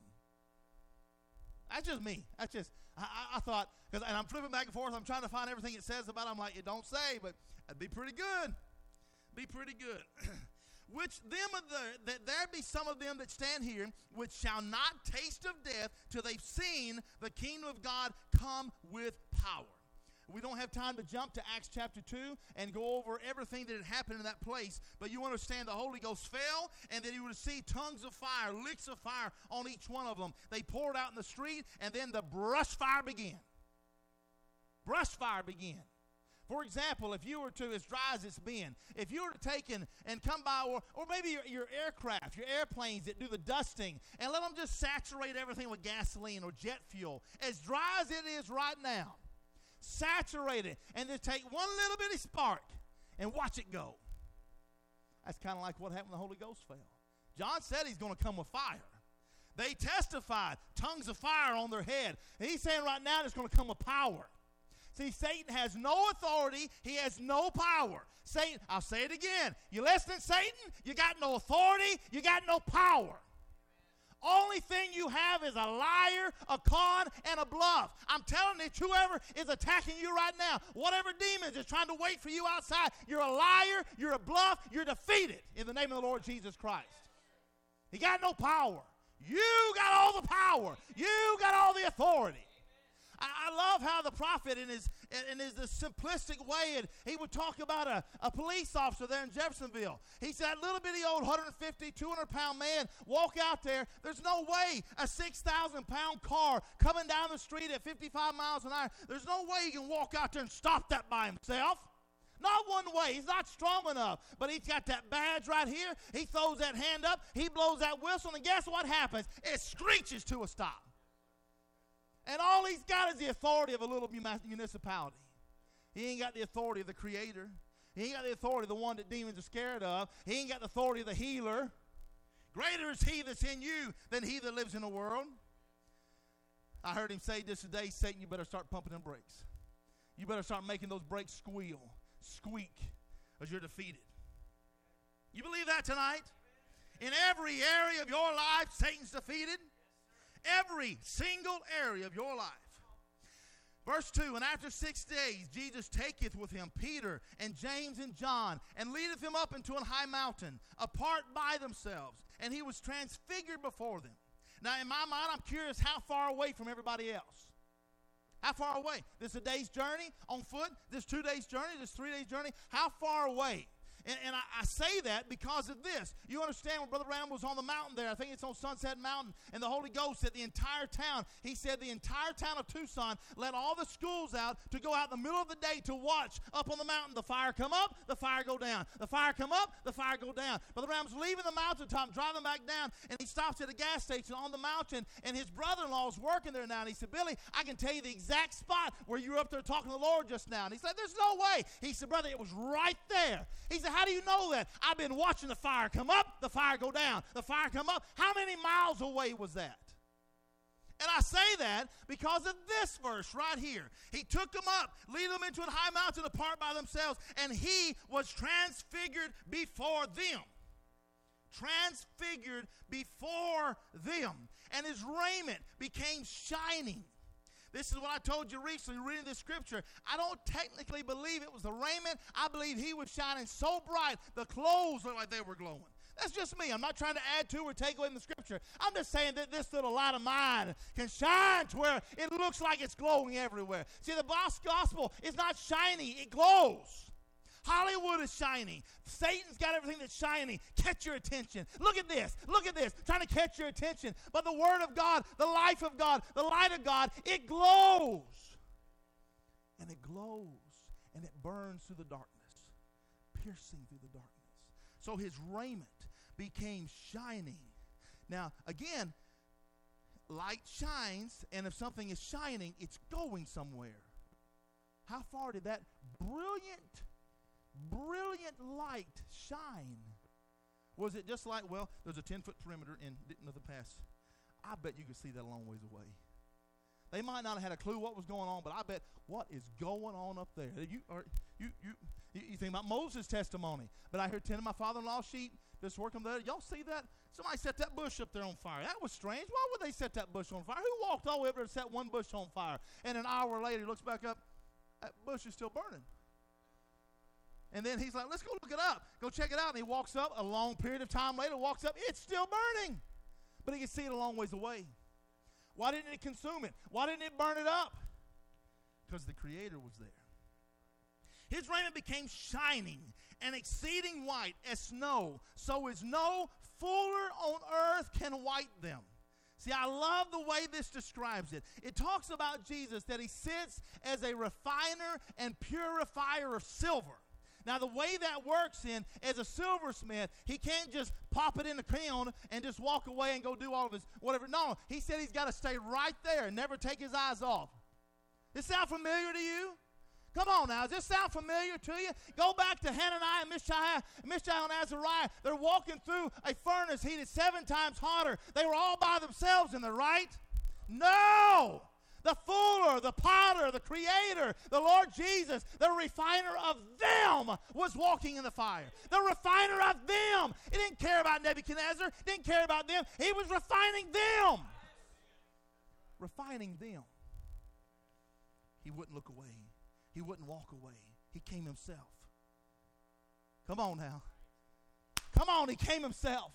That's just me. That's just I, I thought because and I'm flipping back and forth. I'm trying to find everything it says about. It. I'm like, it don't say, but it'd be pretty good. Be pretty good. which them of the that there be some of them that stand here which shall not taste of death till they've seen the kingdom of God come with power. We don't have time to jump to Acts chapter 2 and go over everything that had happened in that place, but you understand the Holy Ghost fell and that you would see tongues of fire, licks of fire on each one of them. They poured out in the street, and then the brush fire began. Brush fire began. For example, if you were to, as dry as it's been, if you were to take and, and come by, or, or maybe your, your aircraft, your airplanes that do the dusting, and let them just saturate everything with gasoline or jet fuel, as dry as it is right now, saturate it, and then take one little bitty spark and watch it go. That's kind of like what happened when the Holy Ghost fell. John said he's going to come with fire. They testified, tongues of fire on their head. And he's saying right now it's going to come with power. See, Satan has no authority, he has no power. Satan, I'll say it again. You listening, Satan? You got no authority, you got no power. Only thing you have is a liar, a con, and a bluff. I'm telling you, whoever is attacking you right now, whatever demons is trying to wait for you outside, you're a liar, you're a bluff, you're defeated in the name of the Lord Jesus Christ. He got no power. You got all the power. You got all the authority. I, I love how the prophet, in his in his simplistic way, and he would talk about a, a police officer there in Jeffersonville. He said, little bitty old 150, 200 pound man walk out there. There's no way a 6,000 pound car coming down the street at 55 miles an hour, there's no way he can walk out there and stop that by himself. Not one way. He's not strong enough. But he's got that badge right here. He throws that hand up. He blows that whistle. And guess what happens? It screeches to a stop. And all he's got is the authority of a little municipality. He ain't got the authority of the creator. He ain't got the authority of the one that demons are scared of. He ain't got the authority of the healer. Greater is he that's in you than he that lives in the world. I heard him say this today Satan, you better start pumping them brakes. You better start making those brakes squeal, squeak, as you're defeated. You believe that tonight? In every area of your life, Satan's defeated every single area of your life. Verse 2 And after six days, Jesus taketh with him Peter and James and John, and leadeth them up into an high mountain, apart by themselves, and he was transfigured before them. Now, in my mind, I'm curious how far away from everybody else. How far away? This is a day's journey on foot. This two days journey. This three days journey. How far away? And, and I, I, say that because of this. You understand when Brother Branham was on the mountain there, I think it's on Sunset Mountain, and the Holy Ghost said the entire town, he said the entire town of Tucson let all the schools out to go out in the middle of the day to watch up on the mountain the fire come up, the fire go down. The fire come up, the fire go down. Brother Branham's leaving the mountaintop, driving back down, and he stops at a gas station on the mountain, and his brother-in-law is working there now, and he said, Billy, I can tell you the exact spot where you were up there talking to the Lord just now. And he said, there's no way. He said, brother, it was right there. He said, how do you know that? I've been watching the fire come up, the fire go down, the fire come up. How many miles away was that? And I say that because of this verse right here. He took them up, lead them into a high mountain apart by themselves, and he was transfigured before them. Transfigured before them. And his raiment became shining this is what I told you recently reading the scripture. I don't technically believe it was the raiment. I believe he was shining so bright, the clothes looked like they were glowing. That's just me. I'm not trying to add to or take away from the scripture. I'm just saying that this little light of mine can shine to where it looks like it's glowing everywhere. See, the boss gospel is not shiny, it glows. Hollywood is shiny. Satan's got everything that's shiny. Catch your attention. Look at this. Look at this. Trying to catch your attention. But the Word of God, the life of God, the light of God, it glows. And it glows. And it burns through the darkness, piercing through the darkness. So his raiment became shining. Now, again, light shines, and if something is shining, it's going somewhere. How far did that brilliant brilliant light shine. Was it just like, well, there's a 10 foot perimeter and didn't know pass? I bet you could see that a long ways away. They might not have had a clue what was going on, but I bet what is going on up there. You, are, you, you, you think about Moses' testimony, but I heard 10 of my father in law's sheep just working there. Y'all see that? Somebody set that bush up there on fire. That was strange. Why would they set that bush on fire? Who walked all the way up there and set one bush on fire? And an hour later, he looks back up, that bush is still burning. And then he's like, let's go look it up. Go check it out. And he walks up a long period of time later, walks up, it's still burning. But he can see it a long ways away. Why didn't it consume it? Why didn't it burn it up? Because the Creator was there. His raiment became shining and exceeding white as snow, so as no fuller on earth can white them. See, I love the way this describes it. It talks about Jesus that he sits as a refiner and purifier of silver. Now, the way that works in, as a silversmith, he can't just pop it in the kiln and just walk away and go do all of his whatever. No, he said he's got to stay right there and never take his eyes off. This sound familiar to you? Come on now, does this sound familiar to you? Go back to Hananiah and Mishael, Mishael and Azariah. They're walking through a furnace heated seven times hotter. They were all by themselves in the right? No! The fuller, the potter, the creator, the Lord Jesus, the refiner of them was walking in the fire. The refiner of them. He didn't care about Nebuchadnezzar, didn't care about them. He was refining them. Refining them. He wouldn't look away, he wouldn't walk away. He came himself. Come on now. Come on, he came himself.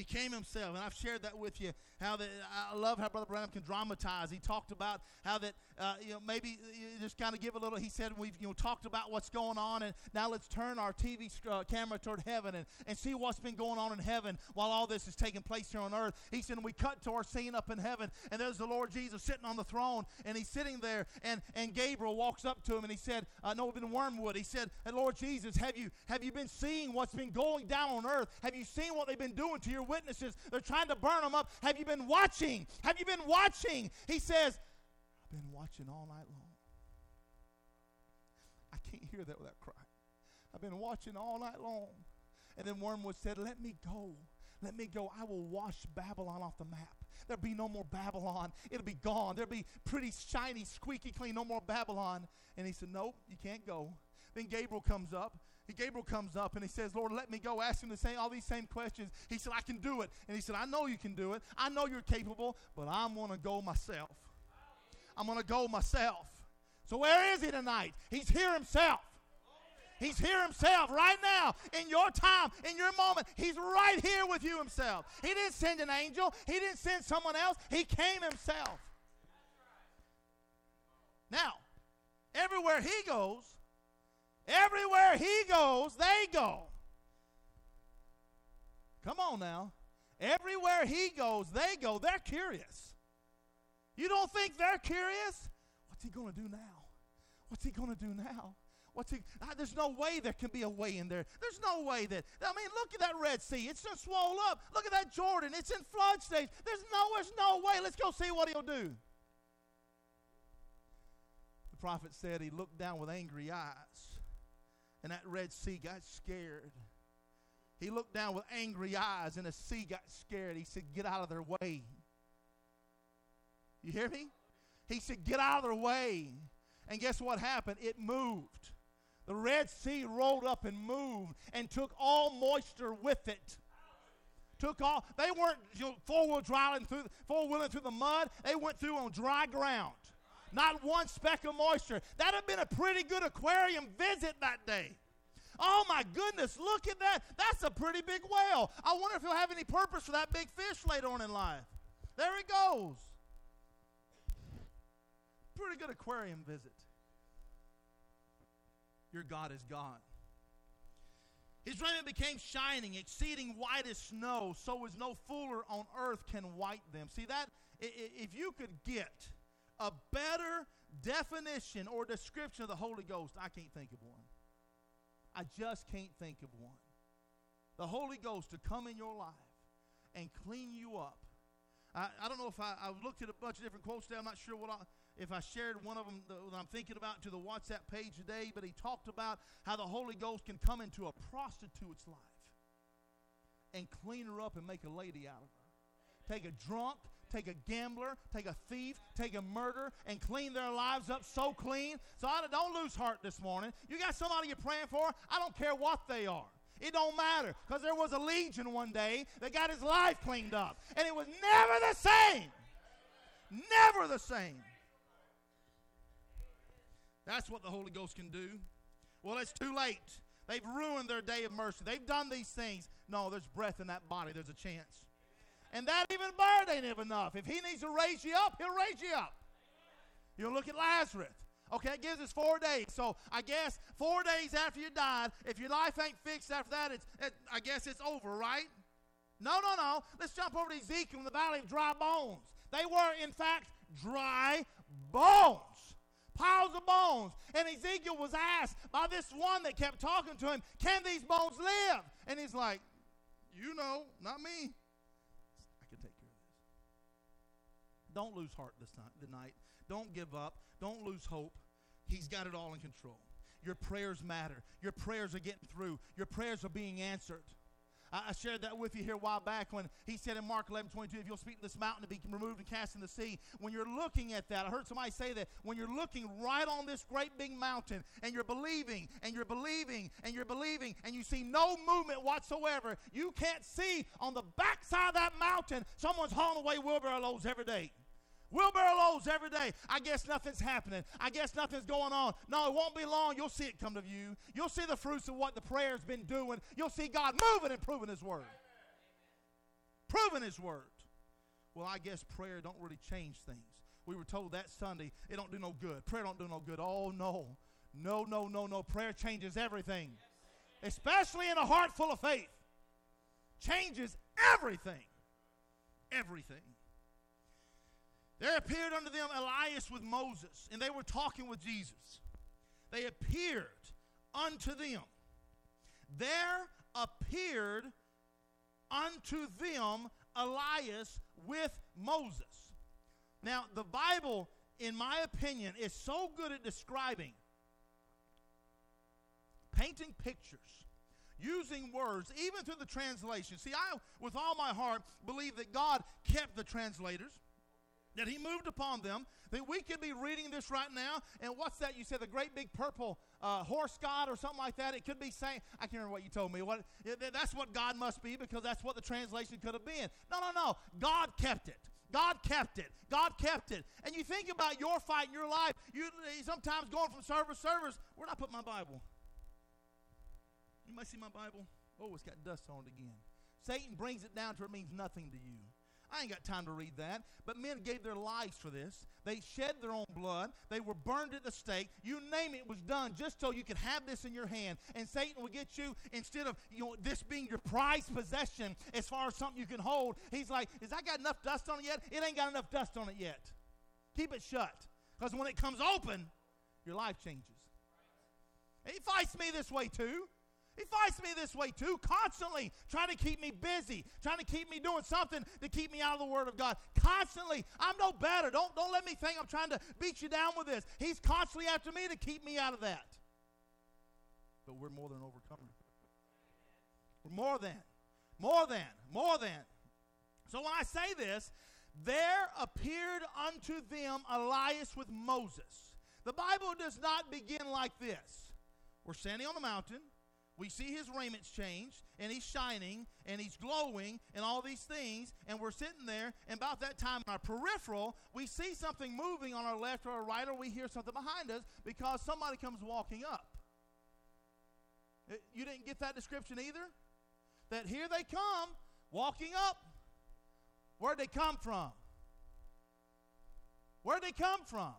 He came himself, and I've shared that with you. How that I love how Brother Branham can dramatize. He talked about how that uh, you know maybe just kind of give a little. He said we've you know talked about what's going on, and now let's turn our TV uh, camera toward heaven and, and see what's been going on in heaven while all this is taking place here on earth. He said we cut to our scene up in heaven, and there's the Lord Jesus sitting on the throne, and he's sitting there, and and Gabriel walks up to him, and he said, I uh, "No, in Wormwood." He said, "Lord Jesus, have you have you been seeing what's been going down on earth? Have you seen what they've been doing to your witnesses? They're trying to burn them up. Have you been watching? Have you been watching? He says, I've been watching all night long. I can't hear that without crying. I've been watching all night long. And then Wormwood said, Let me go. Let me go. I will wash Babylon off the map. There'll be no more Babylon. It'll be gone. There'll be pretty shiny, squeaky clean, no more Babylon. And he said, Nope, you can't go. Then Gabriel comes up Gabriel comes up and he says, Lord, let me go. Ask him the same, all these same questions. He said, I can do it. And he said, I know you can do it. I know you're capable, but I'm going to go myself. I'm going to go myself. So where is he tonight? He's here himself. He's here himself right now in your time, in your moment. He's right here with you himself. He didn't send an angel, he didn't send someone else. He came himself. Now, everywhere he goes, Everywhere he goes, they go. Come on now. Everywhere he goes, they go. They're curious. You don't think they're curious? What's he going to do now? What's he going to do now? What's he? There's no way there can be a way in there. There's no way that. I mean, look at that Red Sea. It's just swollen up. Look at that Jordan. It's in flood stage. There's no. There's no way. Let's go see what he'll do. The prophet said he looked down with angry eyes and that Red Sea got scared. He looked down with angry eyes, and the sea got scared. He said, Get out of their way. You hear me? He said, Get out of their way. And guess what happened? It moved. The Red Sea rolled up and moved and took all moisture with it. Took all, they weren't four wheel driving through, four wheeling through the mud. They went through on dry ground. Not one speck of moisture. That'd have been a pretty good aquarium visit that day. Oh my goodness, look at that. That's a pretty big whale. I wonder if he'll have any purpose for that big fish later on in life. There he goes. Pretty good aquarium visit. Your God is God. His raiment became shining, exceeding white as snow, so as no fuller on earth can white them. See that? If you could get a better definition or description of the Holy Ghost, I can't think of one. I just can't think of one. The Holy Ghost to come in your life and clean you up. I, I don't know if I, I looked at a bunch of different quotes today. I'm not sure what I, if I shared one of them that I'm thinking about to the WhatsApp page today, but he talked about how the Holy Ghost can come into a prostitute's life and clean her up and make a lady out of her. Take a drunk, take a gambler, take a thief, take a murderer, and clean their lives up so clean. So I don't lose heart this morning. You got somebody you're praying for, I don't care what they are. It don't matter because there was a legion one day that got his life cleaned up, and it was never the same. Never the same. That's what the Holy Ghost can do. Well, it's too late. They've ruined their day of mercy. They've done these things. No, there's breath in that body. There's a chance. And that even bird ain't even enough. If he needs to raise you up, he'll raise you up. You'll look at Lazarus. Okay, it gives us four days. So I guess four days after you died, if your life ain't fixed after that, it's it, I guess it's over, right? No, no, no. Let's jump over to Ezekiel in the valley of dry bones. They were, in fact, dry bones. Piles of bones. And Ezekiel was asked by this one that kept talking to him, Can these bones live? And he's like, You know, not me. Don't lose heart this time, tonight. Don't give up. Don't lose hope. He's got it all in control. Your prayers matter. Your prayers are getting through. Your prayers are being answered. I, shared that with you here a while back when he said in Mark 11 22, if you'll speak to this mountain to be removed and cast in the sea. When you're looking at that, I heard somebody say that when you're looking right on this great big mountain and you're believing and you're believing and you're believing and you see no movement whatsoever, you can't see on the backside of that mountain someone's hauling away wheelbarrow loads every day. Wheelbarrow loads every day. I guess nothing's happening. I guess nothing's going on. No, it won't be long. You'll see it come to view. You'll see the fruits of what the prayer's been doing. You'll see God moving and proving His word. Proving His word. Well, I guess prayer don't really change things. We were told that Sunday it don't do no good. Prayer don't do no good. Oh no, no, no, no, no. Prayer changes everything, especially in a heart full of faith. Changes everything. Everything. There appeared unto them Elias with Moses, and they were talking with Jesus. They appeared unto them. There appeared unto them Elias with Moses. Now, the Bible, in my opinion, is so good at describing, painting pictures, using words, even through the translation. See, I, with all my heart, believe that God kept the translators that he moved upon them, that we could be reading this right now. And what's that? You said the great big purple uh, horse god or something like that. It could be saying, I can't remember what you told me. What That's what God must be because that's what the translation could have been. No, no, no. God kept it. God kept it. God kept it. And you think about your fight in your life. You sometimes going from service to service. Where'd I put my Bible? You might see my Bible. Oh, it's got dust on it again. Satan brings it down to it means nothing to you. I ain't got time to read that. But men gave their lives for this. They shed their own blood. They were burned at the stake. You name it, it was done just so you could have this in your hand. And Satan will get you, instead of you know this being your prized possession as far as something you can hold, he's like, Is that got enough dust on it yet? It ain't got enough dust on it yet. Keep it shut. Because when it comes open, your life changes. He fights me this way too. He fights me this way too, constantly trying to keep me busy, trying to keep me doing something to keep me out of the Word of God. Constantly. I'm no better. Don't, don't let me think I'm trying to beat you down with this. He's constantly after me to keep me out of that. But we're more than overcomers. We're more than, more than, more than. So when I say this, there appeared unto them Elias with Moses. The Bible does not begin like this. We're standing on the mountain we see his raiments changed, and he's shining, and he's glowing, and all these things, and we're sitting there, and about that time, our peripheral, we see something moving on our left or our right, or we hear something behind us because somebody comes walking up. Uh, you didn't get that description either? That here they come walking up. Where'd they come from? Where'd they come from?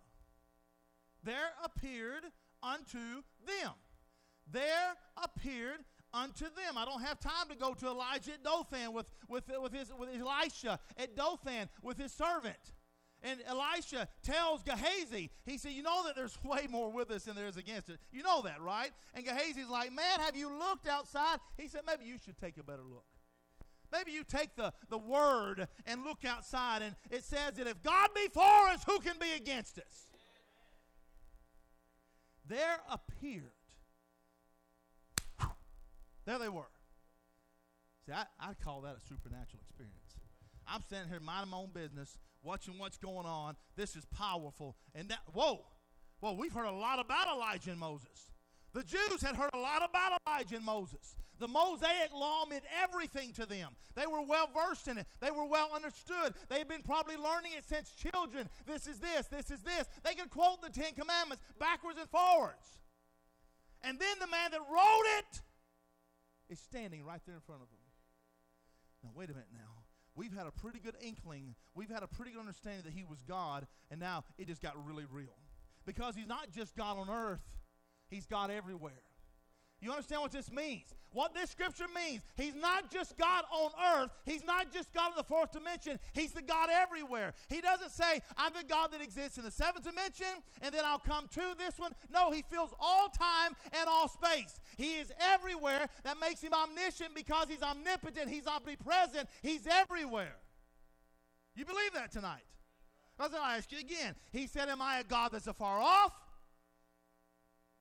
There appeared unto them. There appeared unto them. I don't have time to go to Elijah at Dothan with, with, with, his, with Elisha at Dothan with his servant. And Elisha tells Gehazi, he said, You know that there's way more with us than there is against us. You know that, right? And Gehazi's like, Man, have you looked outside? He said, Maybe you should take a better look. Maybe you take the, the word and look outside, and it says that if God be for us, who can be against us? There appeared. There they were. See, I, I call that a supernatural experience. I'm standing here minding my own business, watching what's going on. This is powerful. And that, whoa, well, we've heard a lot about Elijah and Moses. The Jews had heard a lot about Elijah and Moses. The Mosaic law meant everything to them. They were well versed in it. They were well understood. They had been probably learning it since children. This is this, this is this. They could quote the Ten Commandments backwards and forwards. And then the man that wrote it is standing right there in front of them. Now, wait a minute now. We've had a pretty good inkling. We've had a pretty good understanding that he was God, and now it just got really real. Because he's not just God on earth, he's God everywhere. You understand what this means? What this scripture means, He's not just God on earth. He's not just God in the fourth dimension. He's the God everywhere. He doesn't say, I'm the God that exists in the seventh dimension and then I'll come to this one. No, He fills all time and all space. He is everywhere. That makes Him omniscient because He's omnipotent. He's omnipresent. He's everywhere. You believe that tonight? I ask you again. He said, Am I a God that's afar off?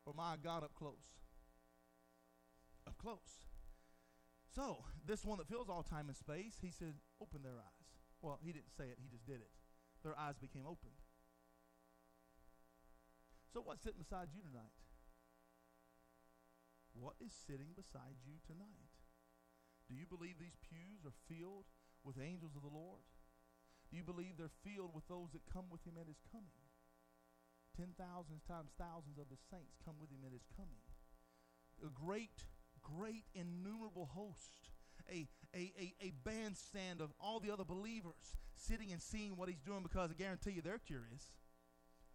Or am I a God up close? Up close. So, this one that fills all time and space, he said, open their eyes. Well, he didn't say it, he just did it. Their eyes became opened. So, what's sitting beside you tonight? What is sitting beside you tonight? Do you believe these pews are filled with angels of the Lord? Do you believe they're filled with those that come with him at his coming? Ten thousands times thousands of his saints come with him at his coming. A great great innumerable host, a, a, a, a bandstand of all the other believers sitting and seeing what he's doing because I guarantee you they're curious.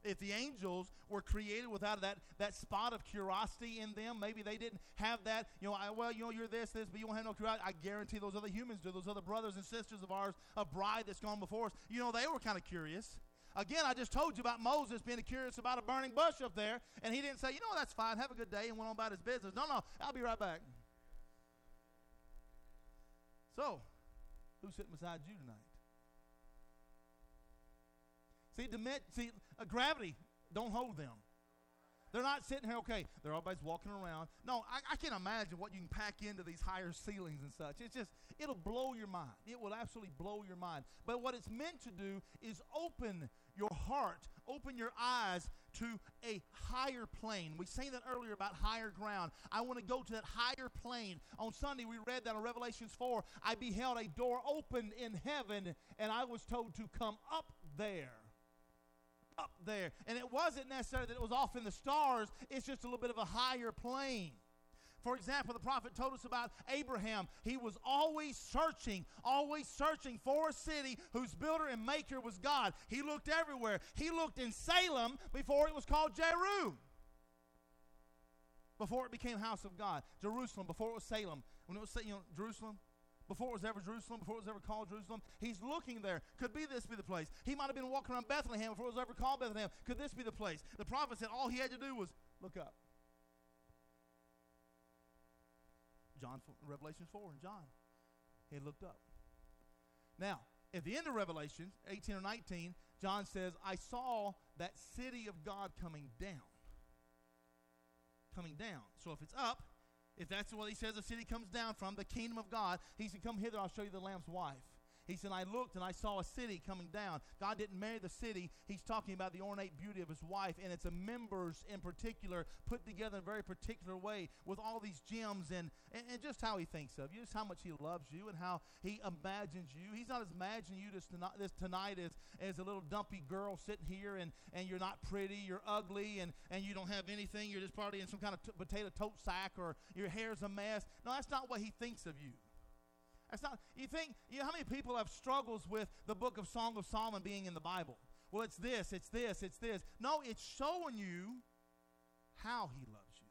If the angels were created without that, that spot of curiosity in them, maybe they didn't have that, you know, I, well, you know, you're this, this, but you don't have no curiosity. I guarantee those other humans do, those other brothers and sisters of ours, a bride that's gone before us, you know, they were kind of curious. Again, I just told you about Moses being curious about a burning bush up there, and he didn't say, you know, that's fine, have a good day, and went on about his business. No, no, I'll be right back. So, who's sitting beside you tonight? See, see, uh, gravity don't hold them. They're not sitting here, okay, they're always walking around. No, I, I can't imagine what you can pack into these higher ceilings and such. It's just, it'll blow your mind. It will absolutely blow your mind. But what it's meant to do is open your heart, open your eyes to a higher plane. We sang that earlier about higher ground. I want to go to that higher plane. On Sunday, we read that in Revelations 4. I beheld a door opened in heaven, and I was told to come up there up there. And it wasn't necessarily that it was off in the stars, it's just a little bit of a higher plane. For example, the prophet told us about Abraham. He was always searching, always searching for a city whose builder and maker was God. He looked everywhere. He looked in Salem before it was called Jeru. Before it became house of God. Jerusalem, before it was Salem. When it was, you know, Jerusalem, before it was ever Jerusalem, before it was ever called Jerusalem. He's looking there. Could be this be the place? He might have been walking around Bethlehem before it was ever called Bethlehem. Could this be the place? The prophet said all he had to do was look up. John, Revelation 4 and John. He looked up. Now, at the end of Revelation 18 or 19, John says, I saw that city of God coming down. Coming down. So if it's up, if that's what he says the city comes down from, the kingdom of God, he said, Come hither, I'll show you the Lamb's wife. He said, I looked and I saw a city coming down. God didn't marry the city. He's talking about the ornate beauty of his wife, and it's a members in particular put together in a very particular way with all these gems and, and, and just how he thinks of you, just how much he loves you and how he imagines you. He's not imagining you this tonight, this tonight as, as a little dumpy girl sitting here and, and you're not pretty, you're ugly, and, and you don't have anything. You're just probably in some kind of t- potato tote sack or your hair's a mess. No, that's not what he thinks of you. That's not, you think, you know how many people have struggles with the book of Song of Solomon being in the Bible? Well, it's this, it's this, it's this. No, it's showing you how he loves you.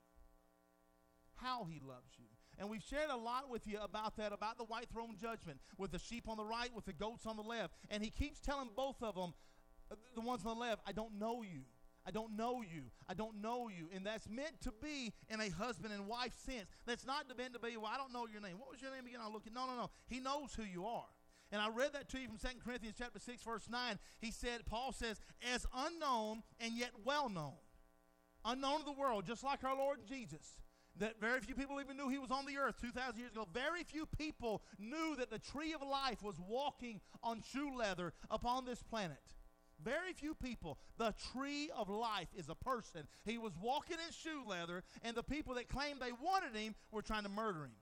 How he loves you. And we've shared a lot with you about that, about the white throne judgment, with the sheep on the right, with the goats on the left. And he keeps telling both of them, the ones on the left, I don't know you. I don't know you. I don't know you. And that's meant to be in a husband and wife sense. That's not meant to be, well, I don't know your name. What was your name again? I'll look at. No, no, no. He knows who you are. And I read that to you from 2 Corinthians chapter 6, verse 9. He said, Paul says, as unknown and yet well known. Unknown to the world, just like our Lord Jesus. That very few people even knew he was on the earth 2,000 years ago. Very few people knew that the tree of life was walking on shoe leather upon this planet. Very few people. The tree of life is a person. He was walking in shoe leather, and the people that claimed they wanted him were trying to murder him.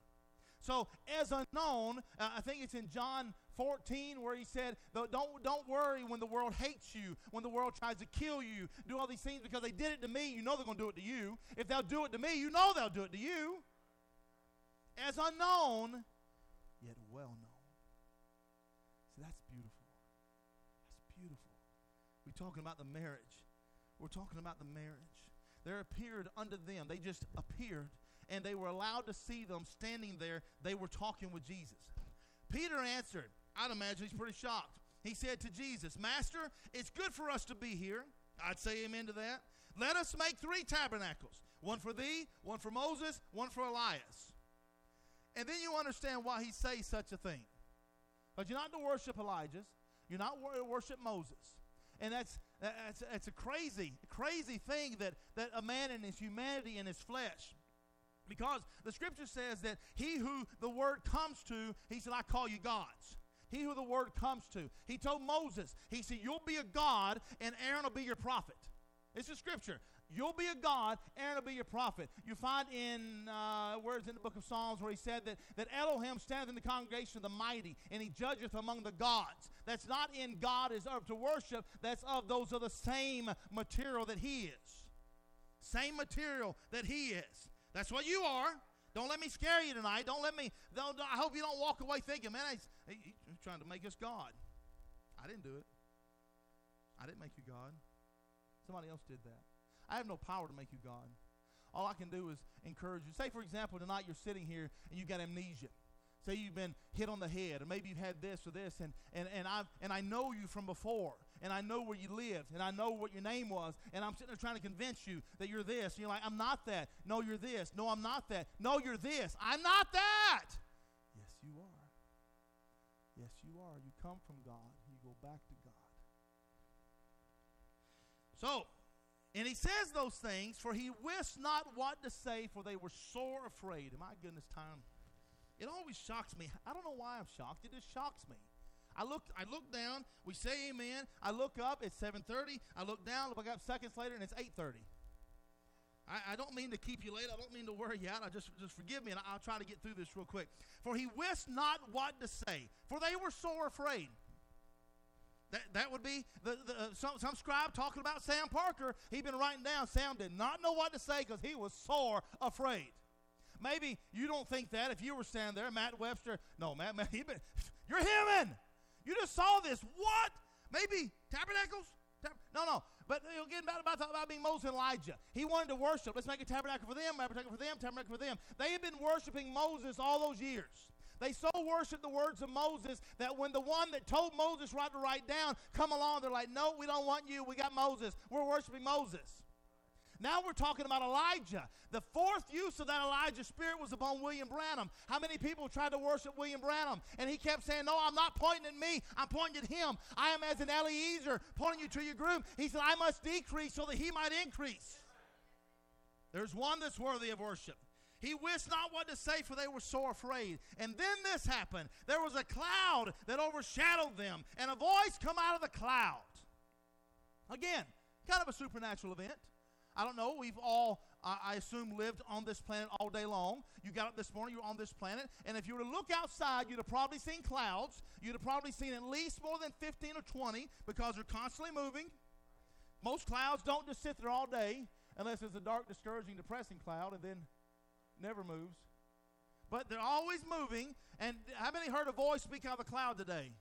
So, as unknown, uh, I think it's in John 14 where he said, don't, don't worry when the world hates you, when the world tries to kill you, do all these things because they did it to me, you know they're going to do it to you. If they'll do it to me, you know they'll do it to you. As unknown, yet well known. See, that's beautiful. That's beautiful. We're talking about the marriage. We're talking about the marriage. There appeared unto them, they just appeared and they were allowed to see them standing there. They were talking with Jesus. Peter answered, I'd imagine he's pretty shocked. He said to Jesus, Master, it's good for us to be here. I'd say amen to that. Let us make three tabernacles one for thee, one for Moses, one for Elias. And then you understand why he says such a thing. But you're not to worship Elijah's, you're not to worship Moses. And that's, that's, that's a crazy, crazy thing that, that a man in his humanity and his flesh because the scripture says that he who the word comes to, he said, I call you gods. He who the word comes to. He told Moses, he said, You'll be a God and Aaron will be your prophet. It's a scripture. You'll be a God, Aaron will be your prophet. You find in uh, words in the book of Psalms where he said that, that Elohim stands in the congregation of the mighty and he judgeth among the gods. That's not in God is of to worship, that's of those of the same material that he is. Same material that he is. That's what you are. Don't let me scare you tonight. Don't let me. Don't, I hope you don't walk away thinking, man, he's trying to make us God. I didn't do it. I didn't make you God. Somebody else did that. I have no power to make you God. All I can do is encourage you. Say, for example, tonight you're sitting here and you've got amnesia. Say you've been hit on the head, or maybe you've had this or this, and, and, and, I, and I know you from before and I know where you lived, and I know what your name was, and I'm sitting there trying to convince you that you're this. And you're like, I'm not that. No, you're this. No, I'm not that. No, you're this. I'm not that. Yes, you are. Yes, you are. You come from God, you go back to God. So, and he says those things, for he wist not what to say, for they were sore afraid. My goodness, time. It always shocks me. I don't know why I'm shocked. It just shocks me. I look, I look down. We say amen. I look up. It's 7:30. I look down. Look up seconds later, and it's 8:30. I, I, don't mean to keep you late. I don't mean to worry you out. I just, just forgive me, and I'll try to get through this real quick. For he wist not what to say, for they were sore afraid. That, that would be the, the uh, some, some scribe talking about Sam Parker. He'd been writing down. Sam did not know what to say because he was sore afraid. Maybe you don't think that if you were standing there, Matt Webster. No, Matt, Matt been, you're human. You just saw this. What? Maybe tabernacles? Tab- no, no. But you know, getting about, about, about being Moses and Elijah. He wanted to worship. Let's make a tabernacle for them, tabernacle for them, tabernacle for them. They had been worshiping Moses all those years. They so worship the words of Moses that when the one that told Moses what to write down come along, they're like, no, we don't want you. We got Moses. We're worshiping Moses. Now we're talking about Elijah. The fourth use of that Elijah spirit was upon William Branham. How many people tried to worship William Branham? And he kept saying, No, I'm not pointing at me. I'm pointing at him. I am as an Eliezer pointing you to your groom. He said, I must decrease so that he might increase. There's one that's worthy of worship. He wist not what to say, for they were sore afraid. And then this happened. There was a cloud that overshadowed them, and a voice come out of the cloud. Again, kind of a supernatural event. I don't know. We've all, I assume, lived on this planet all day long. You got up this morning, you're on this planet. And if you were to look outside, you'd have probably seen clouds. You'd have probably seen at least more than 15 or 20 because they're constantly moving. Most clouds don't just sit there all day unless it's a dark, discouraging, depressing cloud and then never moves. But they're always moving. And how many heard a voice speak out of a cloud today?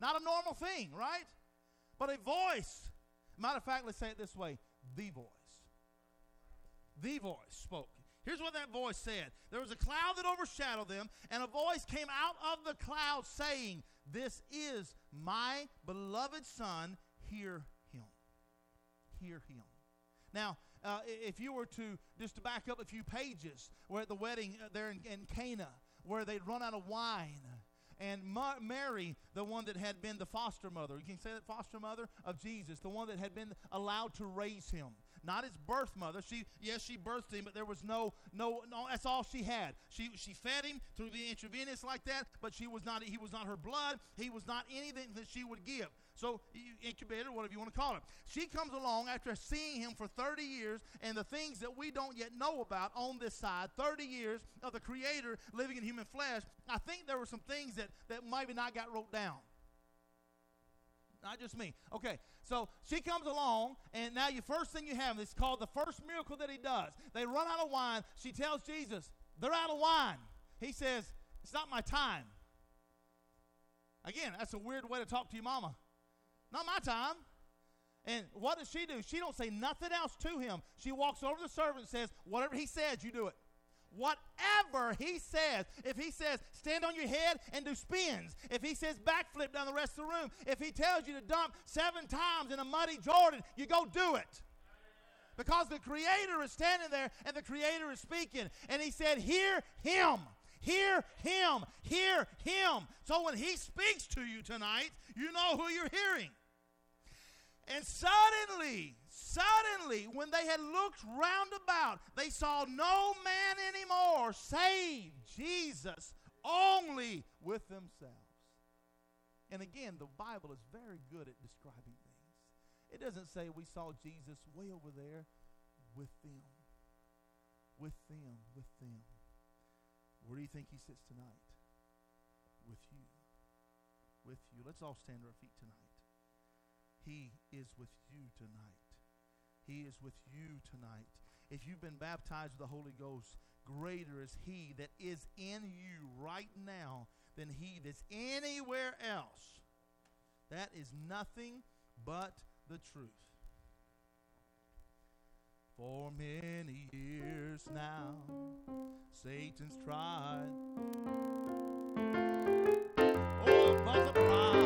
Not a normal thing, right? But a voice. Matter of fact, let's say it this way the voice. The voice spoke. Here's what that voice said There was a cloud that overshadowed them, and a voice came out of the cloud saying, This is my beloved Son, hear him. Hear him. Now, uh, if you were to just to back up a few pages, we're at the wedding uh, there in, in Cana, where they'd run out of wine. And Ma- Mary, the one that had been the foster mother, you can say that foster mother of Jesus, the one that had been allowed to raise him not his birth mother. She, yes, she birthed him, but there was no, no, no. That's all she had. She, she fed him through the intravenous like that, but she was not. He was not her blood. He was not anything that she would give. So incubator, whatever you want to call it. She comes along after seeing him for 30 years, and the things that we don't yet know about on this side, 30 years of the Creator living in human flesh. I think there were some things that that maybe not got wrote down. Not just me. Okay, so she comes along, and now your first thing you have is called the first miracle that he does. They run out of wine. She tells Jesus, they're out of wine. He says, It's not my time. Again, that's a weird way to talk to your mama. Not my time. And what does she do? She don't say nothing else to him. She walks over to the servant and says, Whatever he says, you do it whatever he says. If he says, stand on your head and do spins, if he says, backflip down the rest of the room, if he tells you to dump seven times in a muddy Jordan, you go do it. Because the Creator is standing there and the Creator is speaking. And he said, Hear him. Hear him. Hear him. So when he speaks to you tonight, you know who you're hearing. And suddenly, Suddenly, when they had looked round about, they saw no man anymore save Jesus only with themselves. And again, the Bible is very good at describing things. It doesn't say we saw Jesus way over there with them. With them, with them. Where do you think he sits tonight? With you. With you. Let's all stand to our feet tonight. He is with you tonight. He is with you tonight. If you've been baptized with the Holy Ghost, greater is He that is in you right now than He that's anywhere else. That is nothing but the truth. For many years now, Satan's tried. Oh, but the pride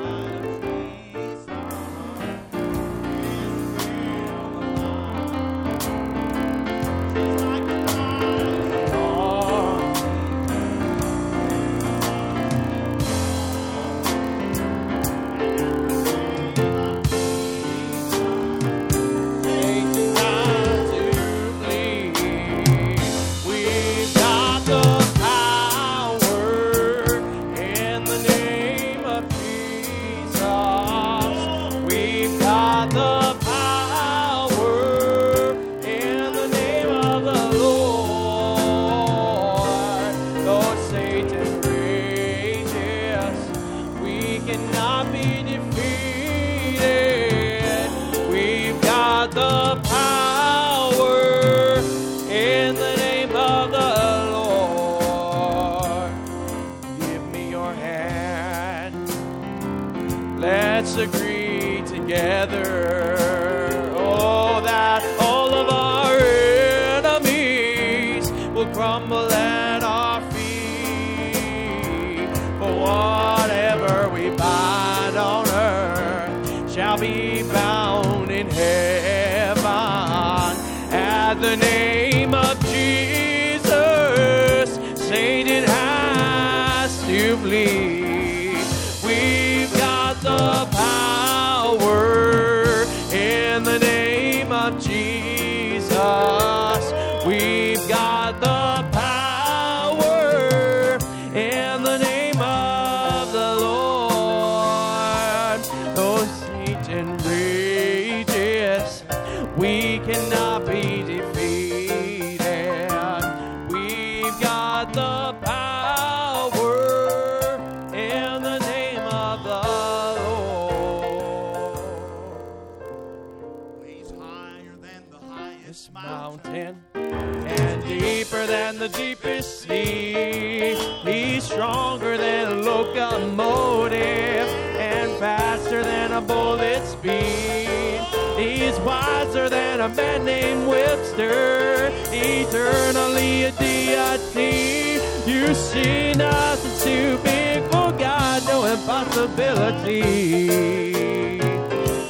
a man named Webster, eternally a deity. You see nothing too big for God, no impossibility.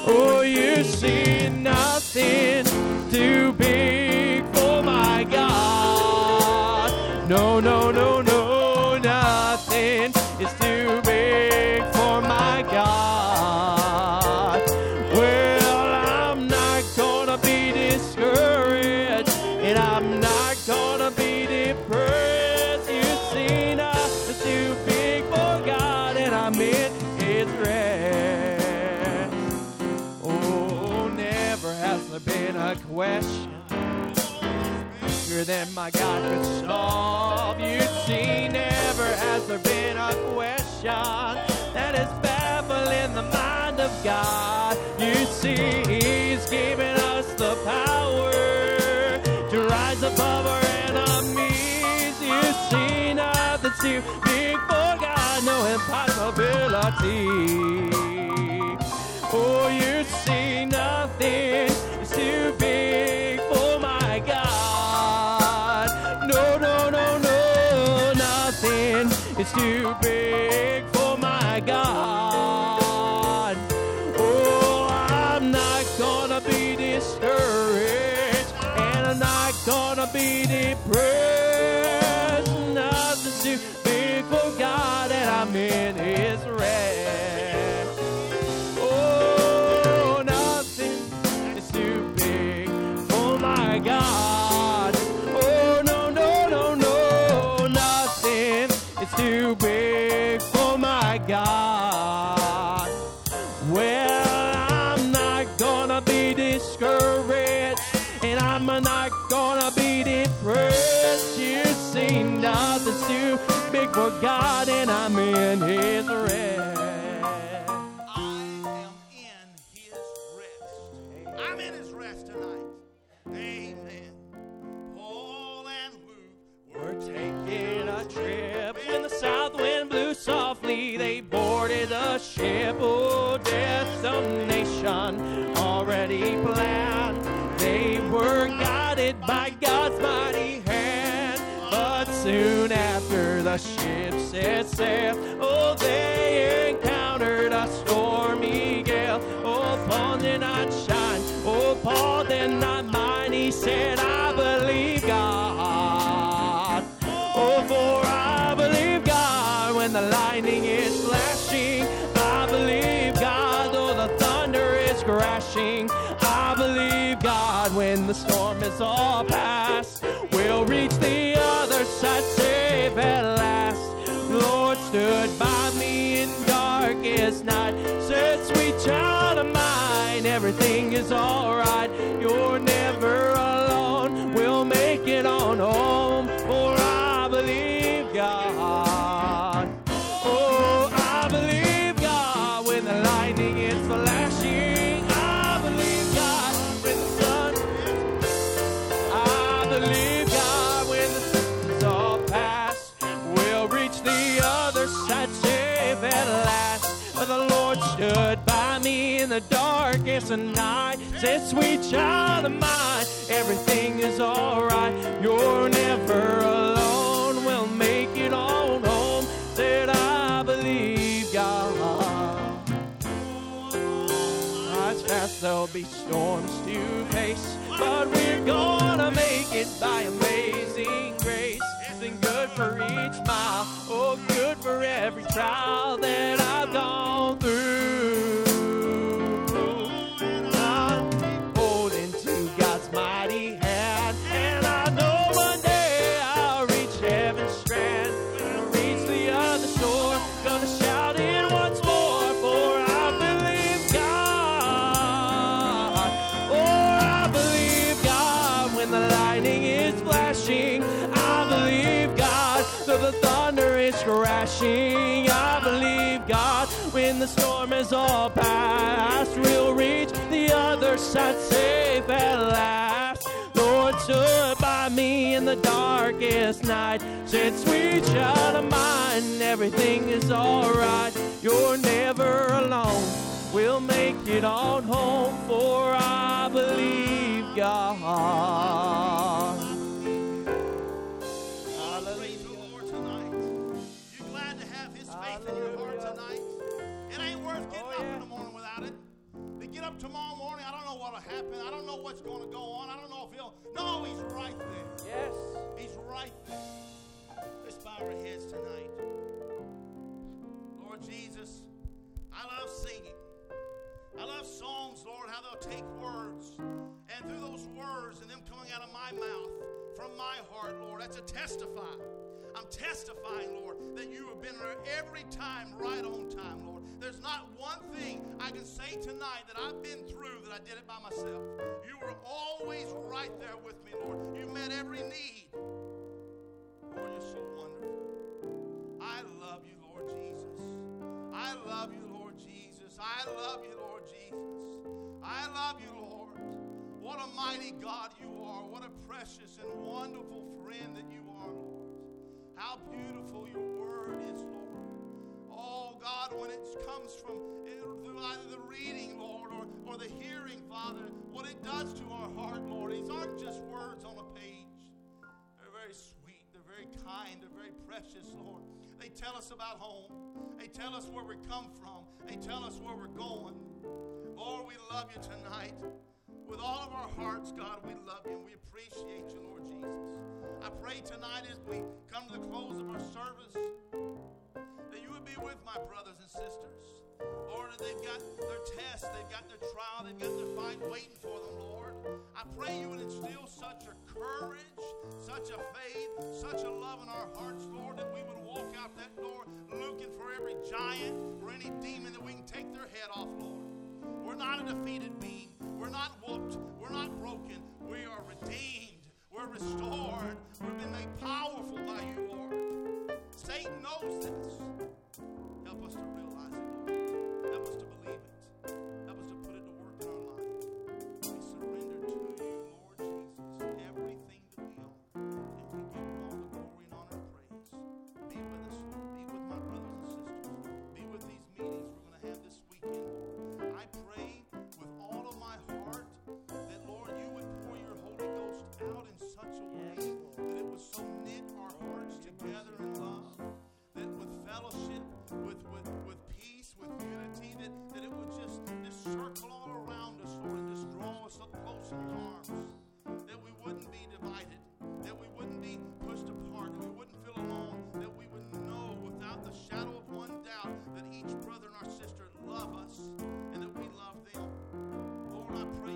Oh, you see nothing too big for my God. No, no, no, than my God could solve. You see, never has there been a question that is baffling the mind of God. You see, He's given us the power to rise above our enemies. You see, nothing's too big for God, no impossibility. Oh, you see, nothing is too big is too big for my God. Oh, I'm not gonna be discouraged, and I'm not gonna be depressed. Nothing's too big for God, and I'm in His the ship set sail, oh, they encountered a stormy gale. Oh, Paul did not shine. Oh, Paul did not mind. He said, I believe God. Oh, for I believe God when the lightning is flashing. I believe God though the thunder is crashing. I believe God when the storm is all past. Darkest night. Said, sweet child of mine, everything is alright. Darkest of night. Said, sweet child of mine, everything is alright. You're never alone. We'll make it on home. Said, I believe God. Rise fast, there'll be storms to face, but we're gonna make it by amazing grace. Sing good for each mile, oh, good for every trial that I've gone through. The storm is all past, we'll reach the other side safe at last. Lord stood by me in the darkest night, said, Sweet child of mine, everything is alright. You're never alone. We'll make it on home, for I believe God. Getting Oh, up yeah. in the morning without it. To get up tomorrow morning, I don't know what'll happen. I don't know what's going to go on. I don't know if he'll. No, He's right there. Yes. He's right there. Let's bow our heads tonight. Lord Jesus, I love singing. I love songs, Lord, how they'll take words. And through those words and them coming out of my mouth, from my heart, Lord, that's a testify. I'm testifying, Lord, that you have been there every time, right on time, Lord. There's not one thing I can say tonight that I've been through that I did it by myself. You were always right there with me, Lord. You met every need. Lord, you're so wonderful. I love you, Lord Jesus. I love you, Lord Jesus. I love you, Lord Jesus. I love you, Lord. What a mighty God you are. What a precious and wonderful friend that you are, Lord. How beautiful your word is, Lord. Oh, God, when it comes from eh, through either the reading, Lord, or, or the hearing, Father, what it does to our heart, Lord. These aren't just words on a page. They're very sweet. They're very kind. They're very precious, Lord. They tell us about home. They tell us where we come from. They tell us where we're going. Lord, we love you tonight. With all of our hearts, God, we love you and we appreciate you, Lord Jesus. I pray tonight as we come to the close of our service that you would be with my brothers and sisters. Lord, they've got their test, they've got their trial, they've got their fight waiting for them, Lord. I pray you would instill such a courage, such a faith, such a love in our hearts, Lord, that we would walk out that door looking for every giant or any demon that we can take their head off, Lord. We're not a defeated being. We're not whooped. We're not broken. We are redeemed. We're restored. We've been made powerful by you, Lord. Satan knows this. Help us to realize it, Lord. Help us to believe it. Help us to put it to work in our life. We surrender to you, us and that we love them. Lord, I pray